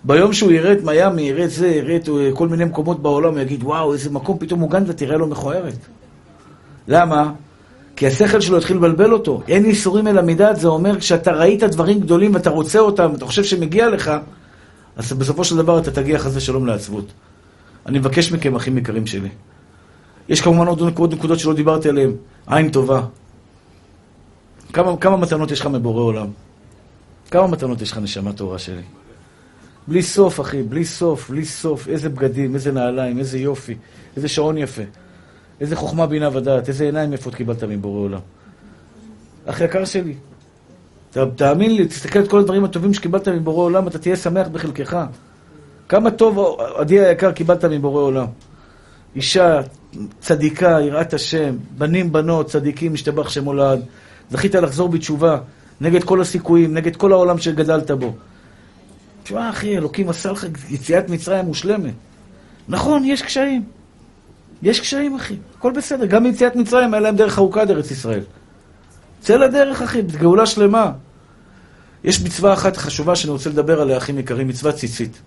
ביום שהוא יראה את מיאמי, יראה את זה, יראה את כל מיני מקומות בעולם, הוא יגיד, וואו, איזה מקום, פתאום אוגנדה תראה לו מכוערת. למה? כי השכל שלו התחיל לבלבל אותו. אין ייסורים אלא מדעת, זה אומר, כשאתה ראית דברים גדולים ואתה רוצה אותם, ואתה חושב שמגיע לך, אז בסופו של דבר אתה תגיע חס ושלום לעצבות. אני מבקש מכם, אחים יקרים שלי. יש כמובן עוד נקודות, נקודות שלא דיברתי עליהן. עין טובה. כמה, כמה מתנות יש לך מבורא עולם? כמה מתנות יש לך, נשמה טהורה שלי? בלי סוף, אחי, בלי סוף, בלי סוף. איזה בגדים, איזה נעליים, איזה יופי, איזה שעון יפה. איזה חוכמה, בינה ודעת, איזה עיניים יפות קיבלת מבורא עולם. אח יקר שלי, ת, תאמין לי, תסתכל על כל הדברים הטובים שקיבלת מבורא עולם, אתה תהיה שמח בחלקך. כמה טוב, עדי היקר, קיבלת מבורא עולם. אישה צדיקה, יראת השם, בנים, בנות, צדיקים, משתבח שם הולד. זכית לחזור בתשובה נגד כל הסיכויים, נגד כל העולם שגדלת בו. תשמע, אחי, אלוקים עשה לך יציאת מצרים מושלמת. נכון, יש קשיים. יש קשיים, אחי. הכל בסדר. גם ביציאת מצרים היה להם דרך ארוכה עד ארץ ישראל. צא לדרך, אחי, גאולה שלמה. יש מצווה אחת חשובה שאני רוצה לדבר עליה, אחים יקרים, מצוות ציצית.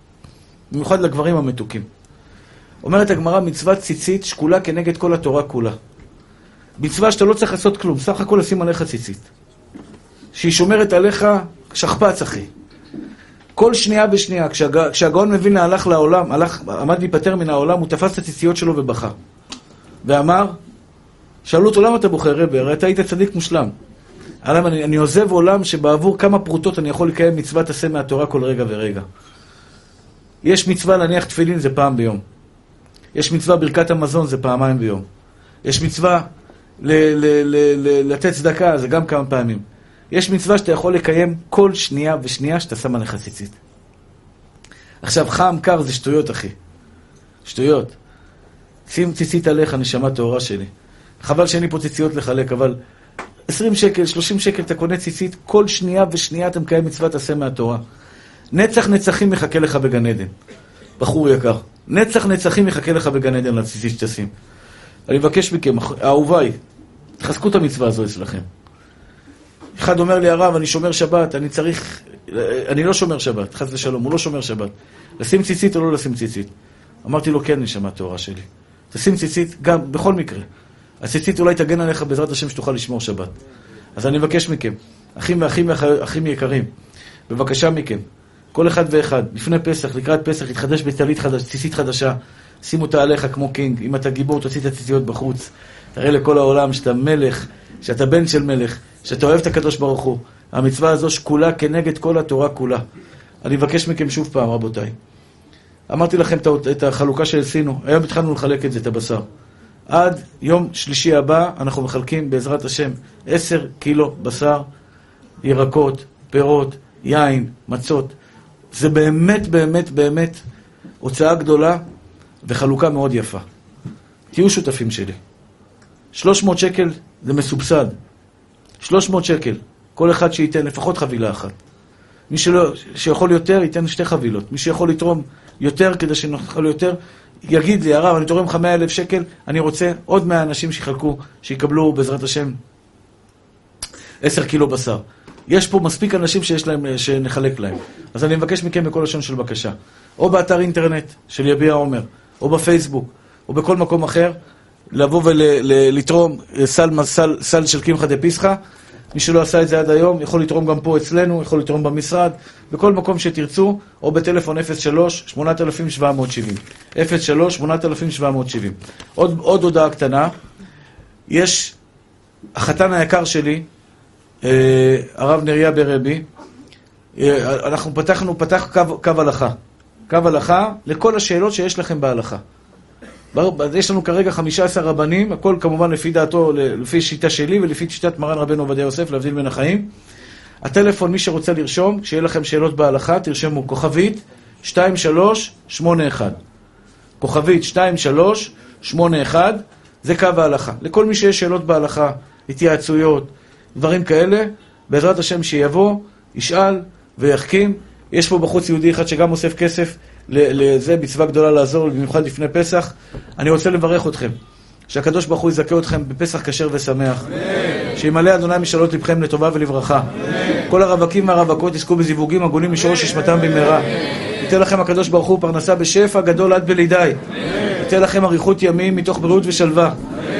במיוחד לגברים המתוקים. אומרת הגמרא, מצוות ציצית שקולה כנגד כל התורה כולה. מצווה שאתה לא צריך לעשות כלום, סך הכל לשים עליך ציצית. שהיא שומרת עליך שכפ"ץ, אחי. כל שנייה בשנייה, כשהג... כשהגאון מווילנה הלך לעולם, הלך, עמד להיפטר מן העולם, הוא תפס את הציציות שלו ובכה. ואמר, שאלו אותו למה אתה בוחר רבי, הרי אתה היית צדיק מושלם. עליו אני, אני עוזב עולם שבעבור כמה פרוטות אני יכול לקיים מצוות עשה מהתורה כל רגע ורגע. יש מצווה להניח תפילין, זה פעם ביום. יש מצווה ברכת המזון, זה פעמיים ביום. יש מצווה ל- ל- ל- ל- לתת צדקה, זה גם כמה פעמים. יש מצווה שאתה יכול לקיים כל שנייה ושנייה שאתה שם עליך ציצית. עכשיו, חם, קר זה שטויות, אחי. שטויות. שים ציצית עליך, נשמה טהורה שלי. חבל שאין לי פה ציציות לחלק, אבל 20 שקל, 30 שקל אתה קונה ציצית, כל שנייה ושנייה אתה מקיים מצוות עשה מהתורה. נצח נצחים מחכה לך בגן עדן. בחור יקר. נצח נצחים מחכה לך בגן עדן לציצית שתשים. אני מבקש מכם, אהוביי, תחזקו את המצווה הזו אצלכם. אחד אומר לי, הרב, אני שומר שבת, אני צריך... אני לא שומר שבת, חס ושלום, הוא לא שומר שבת. לשים ציצית או לא לשים ציצית? אמרתי לו, כן, נשמה טהורה שלי. תשים ציצית, גם, בכל מקרה. הציצית אולי תגן עליך בעזרת השם שתוכל לשמור שבת. אז אני מבקש מכם, אחים ואחים אחים יקרים, בבקשה מכם, כל אחד ואחד, לפני פסח, לקראת פסח, יתחדש בטלית חדש, ציצית חדשה, שים אותה עליך כמו קינג. אם אתה גיבור, תוציא את הציציות בחוץ. תראה לכל העולם שאתה מלך, שאתה בן של מלך, שאתה אוהב את הקדוש ברוך הוא. המצווה הזו שקולה כנגד כל התורה כולה. אני מבקש מכם שוב פעם, רבותיי. אמרתי לכם את החלוקה שעשינו, היום התחלנו לחלק את זה, את הבשר. עד יום שלישי הבא אנחנו מחלקים בעזרת השם עשר קילו בשר, ירקות, פירות, יין, מצות. זה באמת, באמת, באמת הוצאה גדולה וחלוקה מאוד יפה. תהיו שותפים שלי. 300 שקל זה מסובסד. 300 שקל. כל אחד שייתן לפחות חבילה אחת. מי שלא, שיכול יותר, ייתן שתי חבילות. מי שיכול לתרום יותר כדי שנוכל יותר, יגיד לי, הרב, אני תורם לך 100 אלף שקל, אני רוצה עוד 100 אנשים שיחלקו, שיקבלו בעזרת השם 10 קילו בשר. יש פה מספיק אנשים שיש להם, שנחלק להם. אז אני מבקש מכם בכל לשון של בקשה. או באתר אינטרנט של יביע עומר, או בפייסבוק, או בכל מקום אחר, לבוא ולתרום סל, סל, סל של קמחא דפסחא. מי שלא עשה את זה עד היום, יכול לתרום גם פה אצלנו, יכול לתרום במשרד, בכל מקום שתרצו, או בטלפון 03-8770. 03-8770. עוד, עוד הודעה קטנה, יש, החתן היקר שלי, אה, הרב נריה ברבי, אה, אנחנו פתחנו, פתח קו, קו הלכה. קו הלכה לכל השאלות שיש לכם בהלכה. יש לנו כרגע 15 רבנים, הכל כמובן לפי דעתו, לפי שיטה שלי ולפי שיטת מרן רבנו עובדיה יוסף, להבדיל בין החיים. הטלפון, מי שרוצה לרשום, כשיהיה לכם שאלות בהלכה, תרשמו כוכבית 2381. כוכבית 2381, זה קו ההלכה. לכל מי שיש שאלות בהלכה, התייעצויות, דברים כאלה, בעזרת השם שיבוא, ישאל ויחכים. יש פה בחוץ יהודי אחד שגם אוסף כסף לזה, מצווה גדולה לעזור, במיוחד לפני פסח. אני רוצה לברך אתכם, שהקדוש ברוך הוא יזכה אתכם בפסח כשר ושמח. שימלא אדוני משאלות לבכם לטובה ולברכה. כל הרווקים והרווקות יזכו בזיווגים הגונים משורש נשמתם במהרה. ייתן לכם הקדוש ברוך הוא פרנסה בשפע גדול עד בלידי. ייתן לכם אריכות ימים מתוך בריאות ושלווה.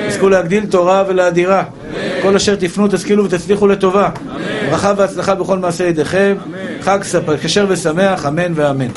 יזכו להגדיל תורה ולאדירה. כל אשר תפנו תשכילו ותצליחו לטובה. ברכה והצלחה בכל מעשה ידיכם. חג כשר ושמח, אמן ואמן.